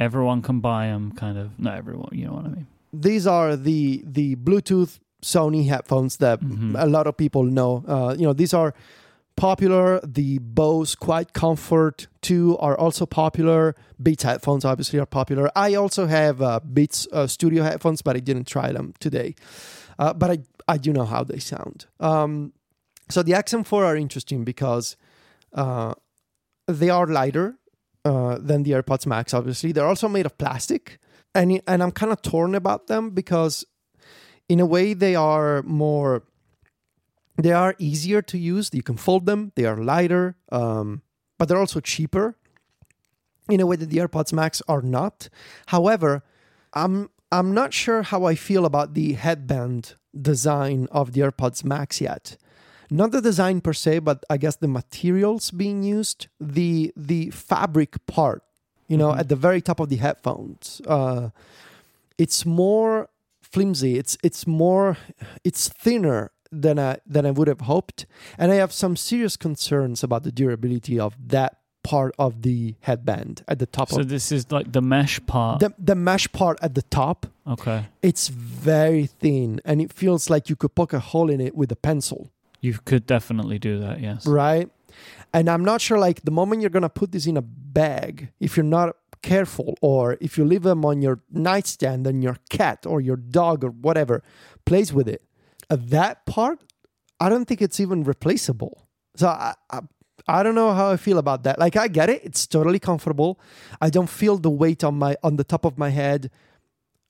Everyone can buy them. Kind of. Not everyone. You know what I mean. these are the the Bluetooth Sony headphones that Mhm. a lot of people know. Uh, you know, these are popular. The Bose Quiet Comfort 2 are also popular. Beats headphones obviously are popular. I also have uh, Beats uh, Studio headphones, but I didn't try them today. Uh, but I I do know how they sound. Um, so the XM4 are interesting because uh, they are lighter uh, than the AirPods Max. Obviously, they're also made of plastic, and and I'm kind of torn about them because, in a way, they are more. They are easier to use. You can fold them. They are lighter, um, but they're also cheaper. In a way that the AirPods Max are not. However, I'm I'm not sure how I feel about the headband design of the AirPods Max yet. Not the design per se, but I guess the materials being used, the the fabric part you know, Mhm. at the very top of the headphones. Uh, it's more flimsy. It's it's more it's thinner than I than I would have hoped, and I have some serious concerns about the durability of that part of the headband at the top So this is like the mesh part. the the mesh part at the top. okay. It's very thin, and it feels like you could poke a hole in it with a pencil. You could definitely do that, yes. right? And I'm not sure, like, the moment you're gonna put this in a bag, if you're not careful, or if you leave them on your nightstand and your cat or your dog or whatever plays with it, that part, I don't think it's even replaceable. So I, I, I don't know how I feel about that. Like, I get it; it's totally comfortable. I don't feel the weight on my on the top of my head.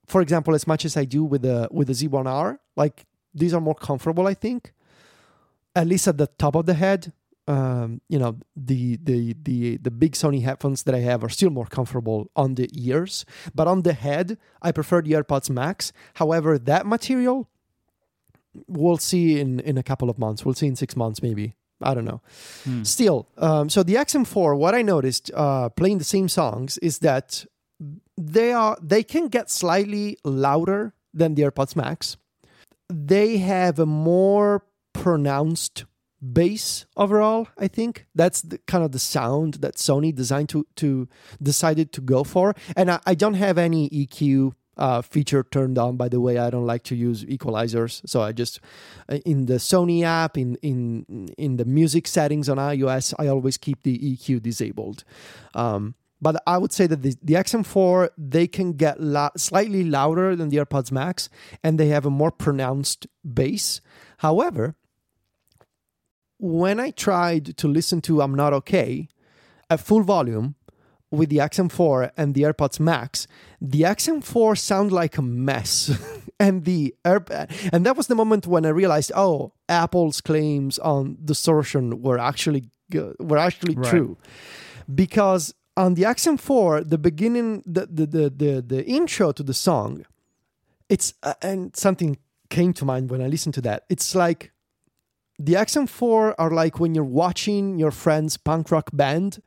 For example, as much as I do with the with the Z1R, like these are more comfortable, I think at least at the top of the head um, you know the, the the the big sony headphones that i have are still more comfortable on the ears but on the head i prefer the airpods max however that material we'll see in in a couple of months we'll see in six months maybe i don't know Hmm. Still, um, so the XM4, what I noticed uh, playing the same songs is that they are they can get slightly louder than the AirPods Max. They have a more pronounced bass overall. I think that's the kind of the sound that Sony designed to to decided to go for. And I, I don't have any EQ uh, feature turned on. By the way, I don't like to use equalizers, so I just uh, in the Sony app in in in the music settings on iOS, I always keep the EQ disabled. Um, but I would say that the, the XM4 they can get slightly louder than the AirPods Max, and they have a more pronounced bass. However, when I tried to listen to "I'm Not Okay" at full volume with the XM4 and the AirPods Max, the XM4 sound like a mess. and the Air- and that was the moment when I realized, oh, Apple's claims on distortion were actually were actually Right. true. Because on the XM4, the beginning the the the the, the intro to the song, it's uh, and something came to mind when I listened to that. It's like the XM4 are like when you're watching your friend's punk rock band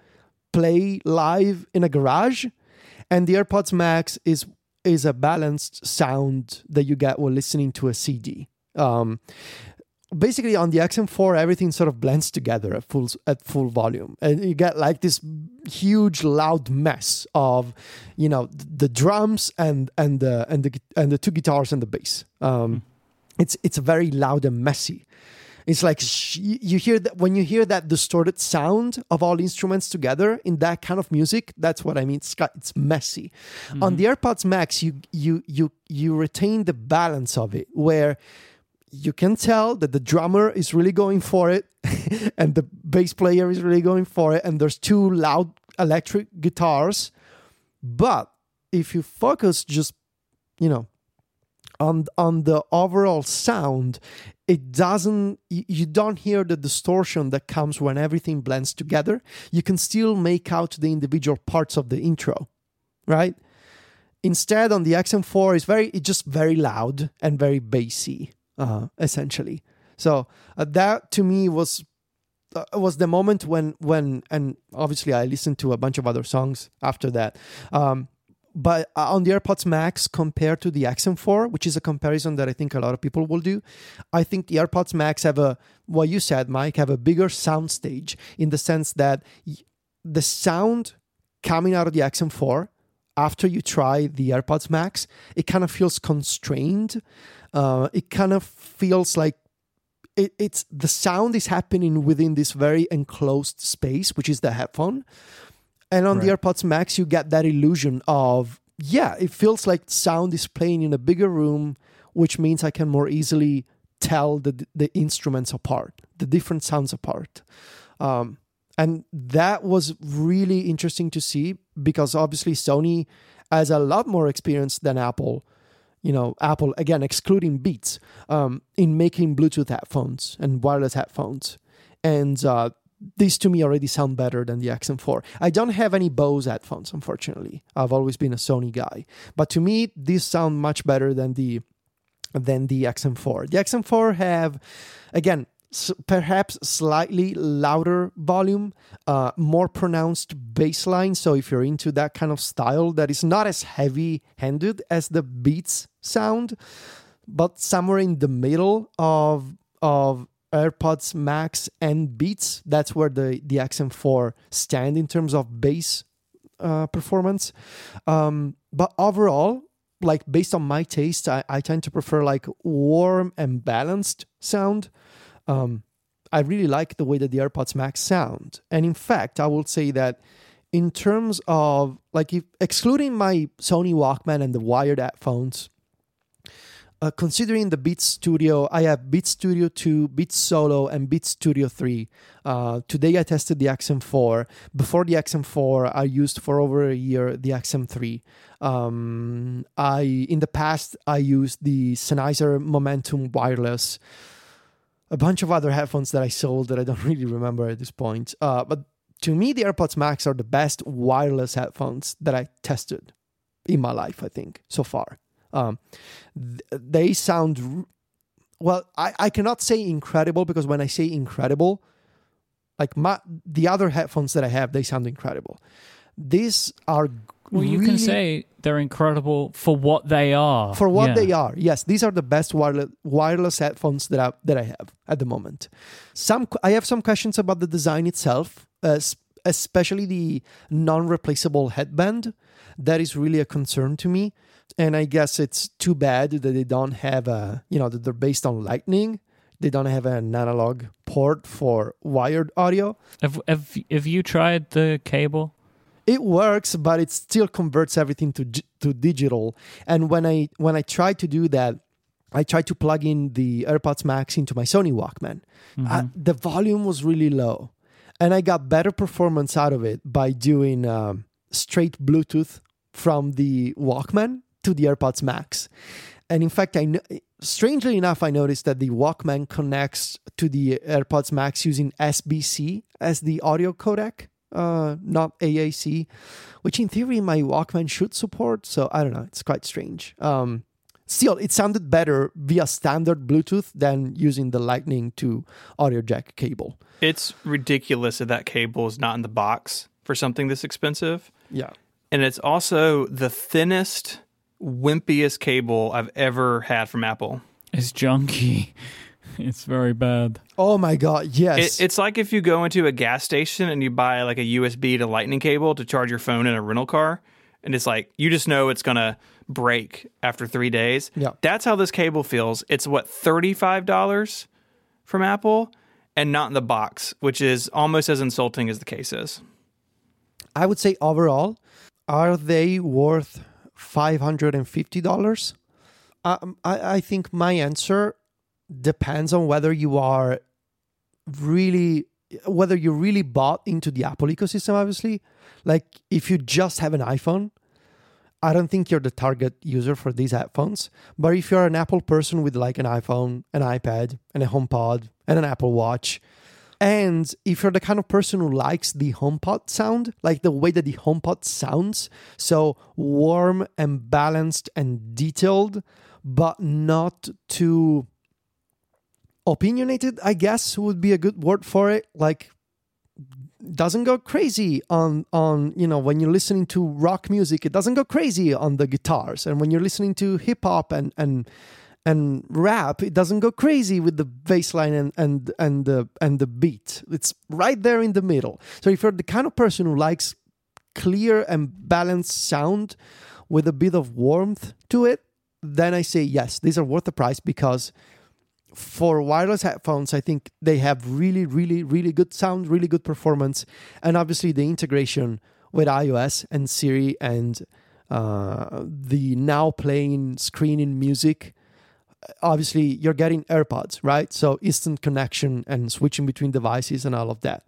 play live in a garage and the AirPods Max is is a balanced sound that you get while listening to a CD. Um, basically, on the XM4, everything sort of blends together at full at full volume, and you get like this huge, loud mess of, you know, the drums and and the and the and the two guitars and the bass. Um, it's it's very loud and messy. It's like sh- you hear that when you hear that distorted sound of all instruments together in that kind of music. That's what I mean. It's, got- it's messy. Mm-hmm. On the AirPods Max, you you you you retain the balance of it, where you can tell that the drummer is really going for it, and the bass player is really going for it, and there's two loud electric guitars. But if you focus just, you know, on on the overall sound it doesn't you, don't hear the distortion that comes when everything blends together. You can still make out the individual parts of the intro right? Instead on the xm4 it's very it's just very loud and very bassy uh, essentially. So uh, that to me was uh, was the moment when when and obviously i listened to a bunch of other songs after that. Um, but uh, on the AirPods Max compared to the XM4, which is a comparison that I think a lot of people will do, I think the AirPods Max have a what you said, Mike, have a bigger sound stage in the sense that the sound coming out of the XM4 after you try the AirPods Max, it kind of feels constrained. Uh, it kind of feels like it, it's the sound is happening within this very enclosed space, which is the headphone. And on the Right. AirPods Max, you get that illusion of, yeah, it feels like sound is playing in a bigger room, which means I can more easily tell the, the instruments apart, the different sounds apart. Um, and that was really interesting to see because obviously Sony has a lot more experience than Apple. You know, Apple, again, excluding Beats, um, in making Bluetooth headphones and wireless headphones. And uh, these to me already sound better than the XM4. I don't have any Bose headphones, unfortunately. I've always been a Sony guy, but to me, these sound much better than the than the XM4. The XM4 have, again, s- perhaps slightly louder volume, uh, more pronounced bass line. So if you're into that kind of style that is not as heavy handed as the Beats sound, but somewhere in the middle of of AirPods Max and Beats, that's where the the XM4 stand in terms of bass uh, performance. Um, but overall, like based on my taste, I, I tend to prefer like warm and balanced sound. Um, I really like the way that the AirPods Max sound, and in fact, I will say that in terms of like if excluding my Sony Walkman and the wired headphones, uh, considering the Beats Studio, I have Beats Studio 2, Beats Solo, and Beats Studio 3. Uh, today I tested the XM4. Before the XM4, I used for over a year the XM3. Um, I in the past I used the Sennheiser Momentum Wireless. A bunch of other headphones that I sold that I don't really remember at this point. Uh, but to me, the AirPods Max are the best wireless headphones that I tested in my life. I think so far. Um, th- they sound well. I, I cannot say incredible because when I say incredible, like my the other headphones that I have, they sound incredible. These are Well, you can say they're incredible for what they are. for what Yeah. they are. Yes, these are the best wireless wireless headphones that I that I have at the moment. Some I have some questions about the design itself, uh, especially the non-replaceable headband. That is really a concern to me, and I guess it's too bad that they don't have a you know that they're based on Lightning. They don't have an analog port for wired audio. Have, have, have you tried the cable? it works but it still converts everything to to digital and when i when i try to do that i tried to plug in the airpods max into my sony walkman uh, the volume was really low and i got better performance out of it by doing um, straight bluetooth from the walkman to the airpods max and in fact i kn- strangely enough i noticed that the walkman connects to the airpods max using sbc as the audio codec uh, not AAC, which in theory my Walkman should support. So I don't know. It's quite strange. Um, still, it sounded better via standard Bluetooth than using the Lightning to audio jack cable. It's ridiculous that that cable is not in the box for something this expensive. Yeah. And it's also the thinnest, wimpiest cable I've ever had from Apple. It's junky. It's very bad. Oh my God. Yes. It, it's like if you go into a gas station and you buy like a USB to lightning cable to charge your phone in a rental car, and it's like you just know it's gonna break after three days. Yeah. That's how this cable feels. It's what $35 from Apple and not in the box, which is almost as insulting as the case is. I would say overall, are they worth five hundred and fifty dollars? Um, I, I think my answer depends on whether you are really whether you really bought into the Apple ecosystem. Obviously, like if you just have an iPhone, I don't think you're the target user for these headphones. But if you're an Apple person with like an iPhone, an iPad, and a HomePod, and an Apple Watch, and if you're the kind of person who likes the HomePod sound, like the way that the HomePod sounds, so warm and balanced and detailed, but not too opinionated, I guess would be a good word for it. Like doesn't go crazy on on you know when you're listening to rock music it doesn't go crazy on the guitars and when you're listening to hip hop and and and rap it doesn't go crazy with the bass line and and and the and the beat it's right there in the middle so if you're the kind of person who likes clear and balanced sound with a bit of warmth to it then i say yes these are worth the price because for wireless headphones, I think they have really, really, really good sound, really good performance, and obviously the integration with iOS and Siri and uh, the now playing screen in music. Obviously, you're getting AirPods, right? So instant connection and switching between devices and all of that.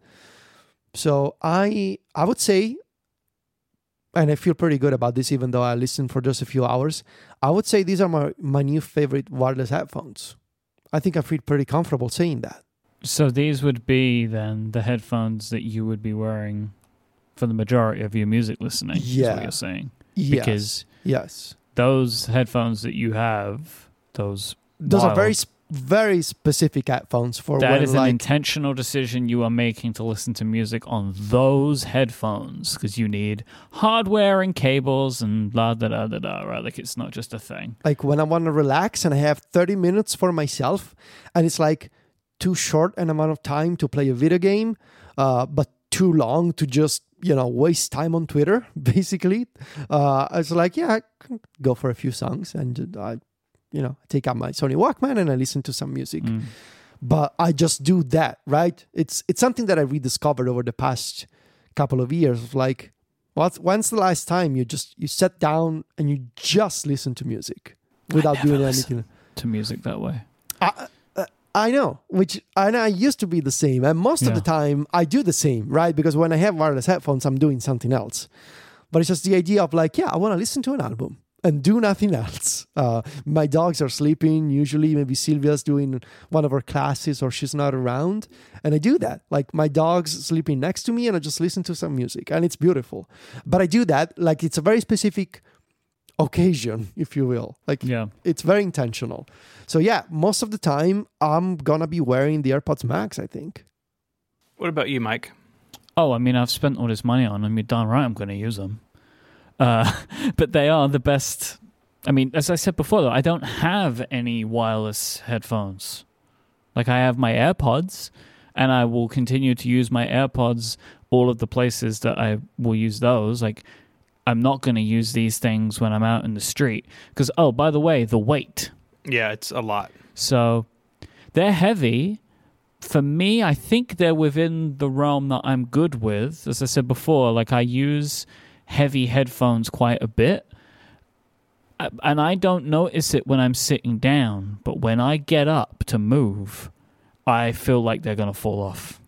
So I, I would say, and I feel pretty good about this, even though I listened for just a few hours. I would say these are my my new favorite wireless headphones. I think I feel pretty comfortable saying that. So these would be then the headphones that you would be wearing for the majority of your music listening. is Yeah. what you're saying. Yes. Because yes. those headphones that you have, those Those are very very specific headphones for That when is an like intentional decision you are making to listen to music on those headphones because you need hardware and cables and la da da da da. Right? Like it's not just a thing. like when I want to relax and I have 30 minutes for myself and it's like too short an amount of time to play a video game uh, but too long to just you know waste time on Twitter basically uh, I was like yeah I can go for a few songs and I you know I take out my Sony Walkman and I listen to some music Mm. but I just do that, right? It's it's something that I rediscovered over the past couple of years. of Like, what's when's the last time you just you sat down and you just listen to music without doing anything? To music that way. I, uh, I know, which and I used to be the same, and most of the time I do the same, right? Because when I have wireless headphones, I'm doing something else. But it's just the idea of like, yeah, I want to listen to an album and do nothing else. Uh, my dogs are sleeping. Usually, maybe Silvia's doing one of her classes or she's not around, and I do that. Like my dog's sleeping next to me, and I just listen to some music, and it's beautiful. But I do that like it's a very specific occasion, if you will. Like Yeah. it's very intentional. So yeah, most of the time I'm gonna be wearing the AirPods Max. I think. What about you, Mike? Oh, I mean, I've spent all this money on them. You're darn right I'm going to use them. Uh, but they are the best. I mean, as I said before, though, I don't have any wireless headphones. Like, I have my AirPods, and I will continue to use my AirPods all of the places that I will use those. Like, I'm not going to use these things when I'm out in the street. Because, oh, by the way, the weight. Yeah, it's a lot. So they're heavy. For me, I think they're within the realm that I'm good with. As I said before, like I use heavy headphones quite a bit. And I don't notice it when I'm sitting down, but when I get up to move, I feel like they're going to fall off.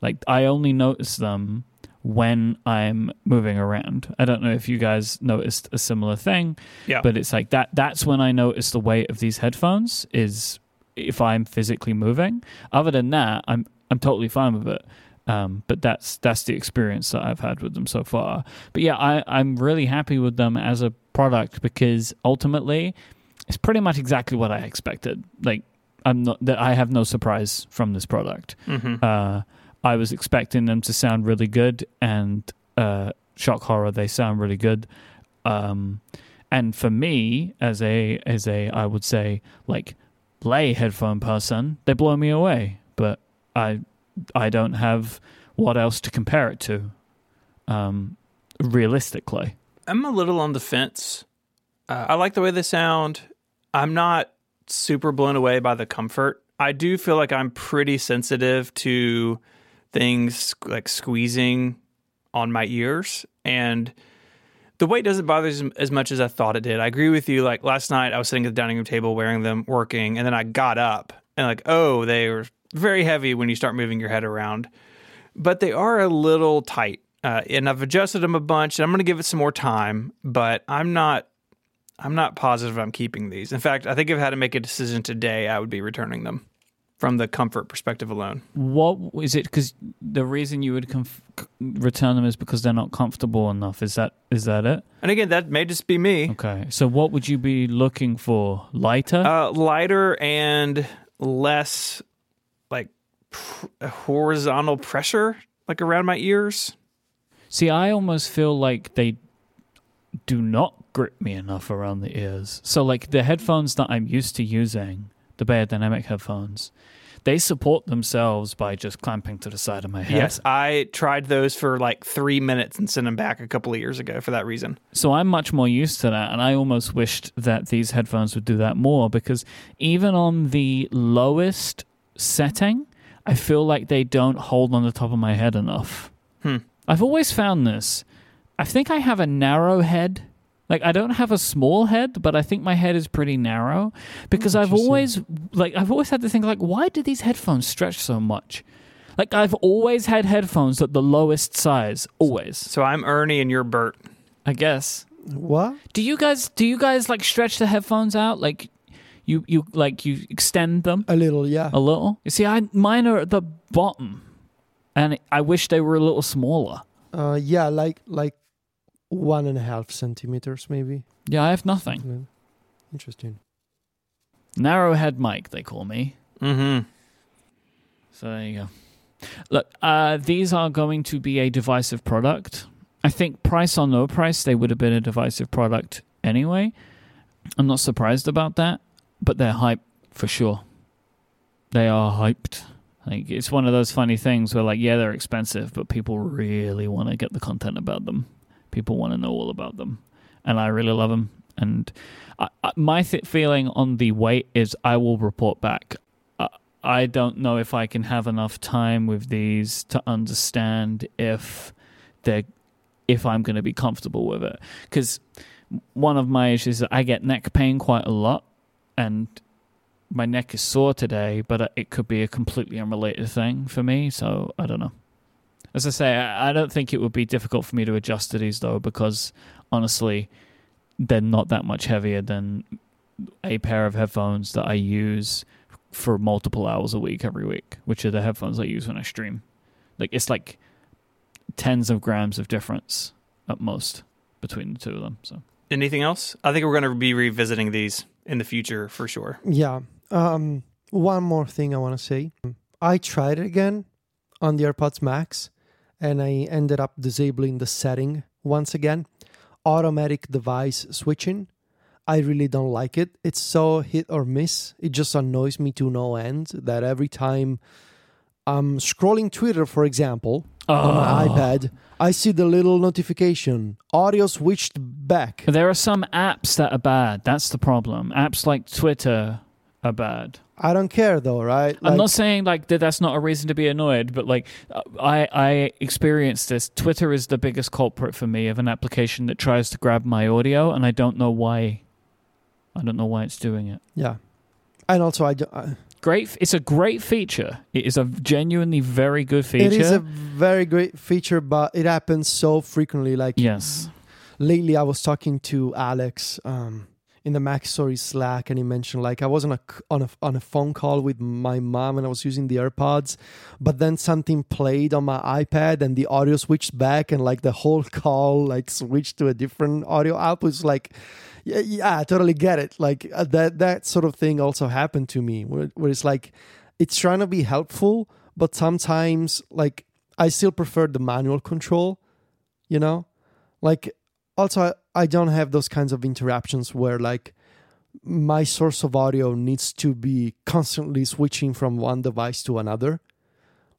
Like I only notice them when I'm moving around. I don't know if you guys noticed a similar thing Yeah. but it's like that that's when i notice the weight of these headphones is if i'm physically moving other than that i'm i'm totally fine with it um, but that's that's the experience that i've had with them so far but yeah I, i'm really happy with them as a product because ultimately it's pretty much exactly what i expected like i'm not that i have no surprise from this product hmm uh, I was expecting them to sound really good, and uh, shock horror they sound really good. Um, and for me, as a as a I would say like lay headphone person, they blow me away. But I I don't have what else to compare it to, um, realistically. I'm a little on the fence. Uh, I like the way they sound. I'm not super blown away by the comfort. I do feel like I'm pretty sensitive to things like squeezing on my ears and the weight doesn't bother as, as much as I thought it did. I agree with you. Like last night, I was sitting at the dining room table wearing them, working, and then I got up and like, oh, they were very heavy when you start moving your head around, but they are a little tight. Uh, and I've adjusted them a bunch. And I'm going to give it some more time, but I'm not. I'm not positive I'm keeping these. In fact, I think if I had to make a decision today, I would be returning them from the comfort perspective alone. What is it? Because the reason you would conf- return them is because they're not comfortable enough. Is that is that it? And again, that may just be me. Okay. So what would you be looking for? Lighter? Uh, lighter and less like pr- horizontal pressure, like around my ears. See, I almost feel like they do not grip me enough around the ears. So, like the headphones that I'm used to using, the Beyerdynamic headphones, they support themselves by just clamping to the side of my head. Yes, I tried those for like three minutes and sent them back a couple of years ago for that reason. So I'm much more used to that, and I almost wished that these headphones would do that more because even on the lowest setting, I feel like they don't hold on the top of my head enough. Hmm. I've always found this. I think I have a narrow head. Like I don't have a small head, but I think my head is pretty narrow because I've always like I've always had to think like why do these headphones stretch so much? Like I've always had headphones at the lowest size, always. So I'm Ernie and you're Bert. I guess. What? Do you guys do you guys like stretch the headphones out? Like you you like you extend them A little, yeah. a little? You see, I mine are at the bottom, and I wish they were a little smaller. Uh, yeah, like like one and a half centimeters, maybe. Yeah, I have nothing. Yeah. Interesting. Narrowhead Mike, they call me. Mm-hmm. So there you go. Look, uh, these are going to be a divisive product. I think price or no price, they would have been a divisive product anyway. I'm not surprised about that, but they're hype for sure. They are hyped. Like it's one of those funny things where, like, yeah, they're expensive, but people really want to get the content about them. People want to know all about them, and I really love them. And I, I, my th- feeling on the weight is, I will report back. I, I don't know if I can have enough time with these to understand if they're if I'm going to be comfortable with it. Because one of my issues is I get neck pain quite a lot, and my neck is sore today, but it could be a completely unrelated thing for me. So I don't know. As I say, I don't think it would be difficult for me to adjust to these though, because honestly, they're not that much heavier than a pair of headphones that I use for multiple hours a week every week, which are the headphones I use when I stream. Like it's like tens of grams of difference at most between the two of them. So Anything else? I think we're going to be revisiting these in the future for sure. Yeah. Um, one more thing I want to say. I tried it again on the AirPods Max and I ended up disabling the setting once again automatic device switching. I really don't like it. It's so hit or miss. It just annoys me to no end that every time I'm scrolling Twitter, for example, on my Oh. iPad, I see the little notification audio switched back. There are some apps that are bad. That's the problem. Apps like Twitter are bad. I don't care though, right? I'm not saying like that. That's not a reason to be annoyed, but like I I experienced this. Twitter is the biggest culprit for me of an application that tries to grab my audio, and I don't know why. I don't know why it's doing it. Yeah. And also, I, do, I Great. It's a great feature. It is a genuinely very good feature. it is a very great feature, but it happens so frequently. Like yes. lately, I was talking to Alex um, in the MacStories Slack, and he mentioned like I was on a on a on a phone call with my mom, and I was using the AirPods, but then something played on my iPad, and the audio switched back, and like the whole call like switched to a different audio output. It's like. Yeah, yeah, I totally get it. Like uh, that, that sort of thing also happened to me, where, where it's like, it's trying to be helpful, but sometimes like I still prefer the manual control, you know? Like also I, I don't have those kinds of interruptions where like my source of audio needs to be constantly switching from one device to another.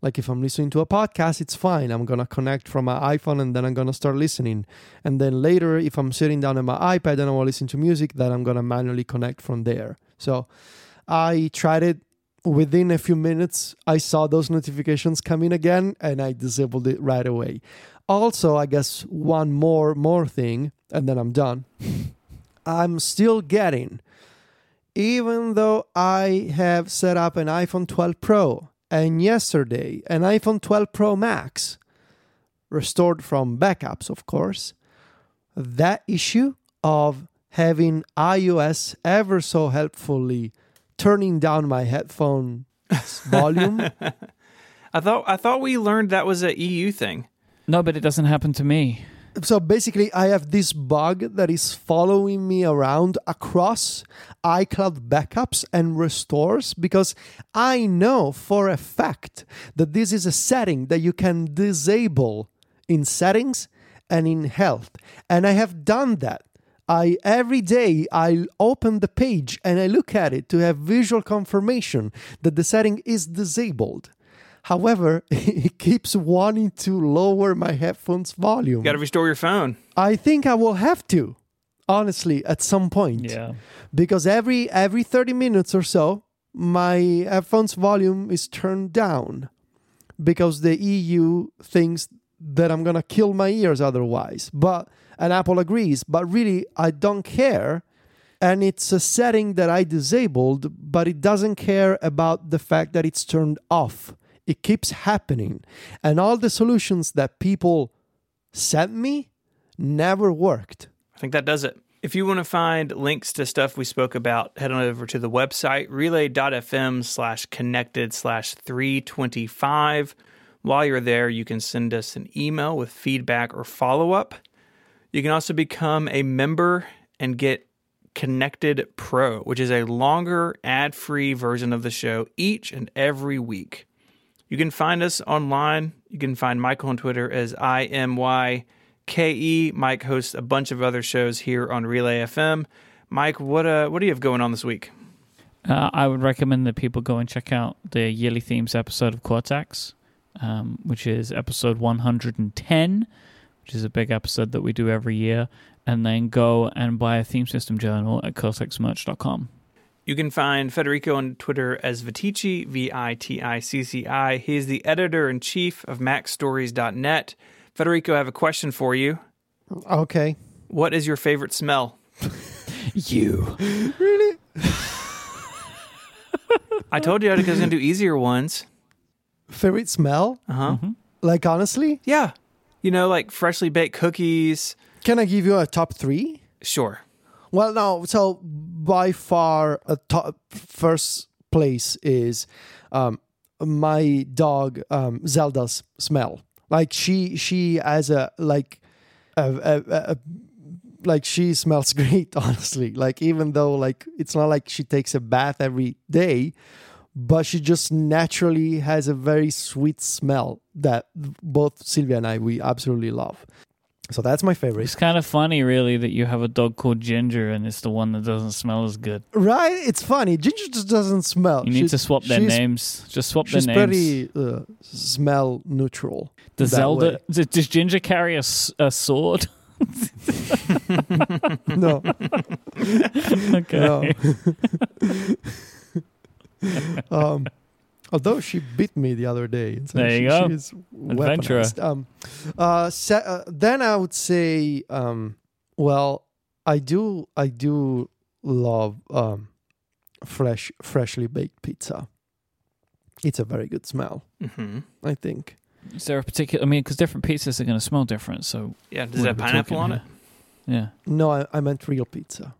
Like if I'm listening to a podcast, it's fine. I'm gonna connect from my iPhone and then I'm gonna start listening. And then later, if I'm sitting down on my iPad and I want to listen to music, then I'm gonna manually connect from there. So I tried it within a few minutes. I saw those notifications come in again and I disabled it right away. Also, I guess one more more thing, and then I'm done. I'm still getting, even though I have set up an iPhone 12 Pro and yesterday an iPhone 12 Pro Max, restored from backups, of course, that issue of having iOS ever so helpfully turning down my headphone volume. I thought I thought we learned that was a EU thing. No, but it doesn't happen to me. So basically i have this bug that is following me around across icloud backups and restores because i know for a fact that this is a setting that you can disable in settings and in health and i have done that I every day I open the page and I look at it to have visual confirmation that the setting is disabled. However, it keeps wanting to lower my headphones volume. You Got to restore your phone. I think I will have to, honestly, at some point. Yeah. Because every every 30 minutes or so, my headphones volume is turned down because the EU thinks that I'm gonna kill my ears otherwise. But and Apple agrees, but really I don't care. And it's a setting that I disabled, but it doesn't care about the fact that it's turned off. It keeps happening. And all the solutions that people sent me never worked. I think that does it. If you want to find links to stuff we spoke about, head on over to the website relay.fm slash connected slash 325. While you're there, you can send us an email with feedback or follow up. You can also become a member and get Connected Pro, which is a longer ad free version of the show each and every week. You can find us online. You can find Michael on Twitter as I M Y K E. Mike hosts a bunch of other shows here on Relay FM. Mike, what uh, what do you have going on this week? Uh, I would recommend that people go and check out the yearly themes episode of Cortex, um, which is episode 110, which is a big episode that we do every year. And then go and buy a theme system journal at cortexmerch.com. You can find Federico on Twitter as Viticci, V I T I C C I. He is the editor in chief of MacStories.net. Federico, I have a question for you. Okay. What is your favorite smell? You. Really? I told you I was going to do easier ones. Favorite smell? Uh huh. Like honestly, Yeah. You know, like freshly baked cookies. can I give you a top three? Sure. Well, no. So by far, a top first place is um, my dog um, Zelda's smell. Like she, she has a like a, a, a, a like she smells great. Honestly, like even though like it's not like she takes a bath every day, but she just naturally has a very sweet smell that both Silvia and I we absolutely love. So that's my favorite. It's kind of funny, really, that you have a dog called Ginger and it's the one that doesn't smell as good. Right? It's funny. Ginger just doesn't smell. You need She- to swap their names. Just swap their names. She's pretty uh, smell neutral. Does Zelda? Does, does Ginger carry a, a sword? No, okay. no. um, although she beat me the other day. So There she, you go. She's Adventurer. weaponized. Um, uh, se- uh, then I would say, um, well, I do, I do love um, fresh, freshly baked pizza. It's a very good smell. hmm I think. Is there a particular? I mean, because different pizzas are going to smell different. So Yeah. Does what it have we pineapple talking on it? Yeah. No, I, I meant real pizza.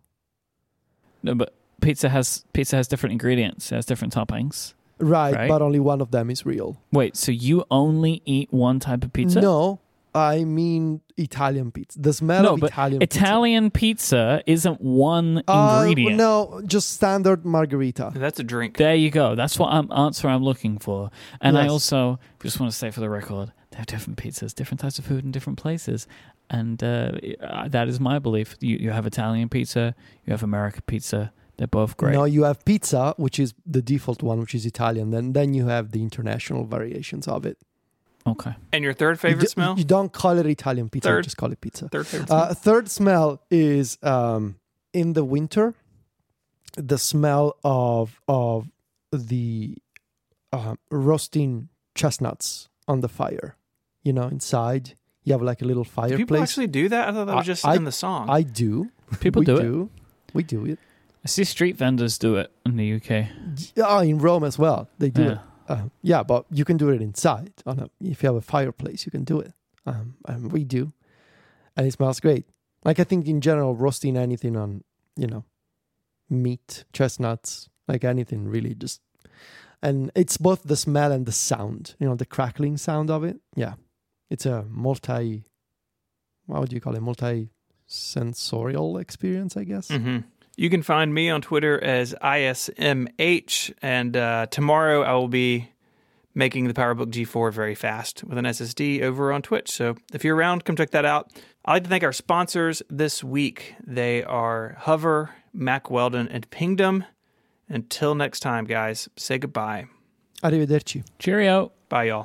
No, but pizza has pizza has different ingredients. It has different toppings. Right, Right. but only one of them is real. Wait, so you only eat one type of pizza? No, I mean Italian pizza. The smell No, of but Italian pizza. Italian pizza isn't one. Uh, ingredient. no, just standard margarita. That's a drink. There you go. That's what I'm answer I'm looking for. And I also just want to say for the record, they have different pizzas, different types of food in different places. And uh, uh, that is my belief. You, you have Italian pizza, you have American pizza. They're both great. No, you have pizza, which is the default one, which is Italian. Then, then you have the international variations of it. Okay. And your third You favorite d- smell? You don't call it Italian pizza. Third. just call it pizza. Third favorite smell? Uh, third smell is um, in the winter, the smell of of the uh, roasting chestnuts on the fire. You know, inside you have like a little do people actually do that? I thought that was just I- in the song. I do. People we do it. do. We do it. I see street vendors do it in the UK. Oh, in Rome as well. They do Yeah. it. Uh, yeah, but you can do it inside. On a, if you have a fireplace, you can do it. Um, and we do, and it smells great. Like I think in general, roasting anything on you know meat, chestnuts, like anything really just, and it's both the smell and the sound. You know, the crackling sound of it. Yeah, it's a multi. What would you call it? Multi sensorial experience, I guess. hmm You can find me on Twitter as ISMH, and uh, tomorrow I will be making the PowerBook G4 very fast with an SSD over on Twitch. So if you're around, come check that out. I'd like to thank our sponsors this week. They are Hover, Mack Weldon, and Pingdom. Until next time, guys, say goodbye. Arrivederci. Cheerio. Bye, y'all.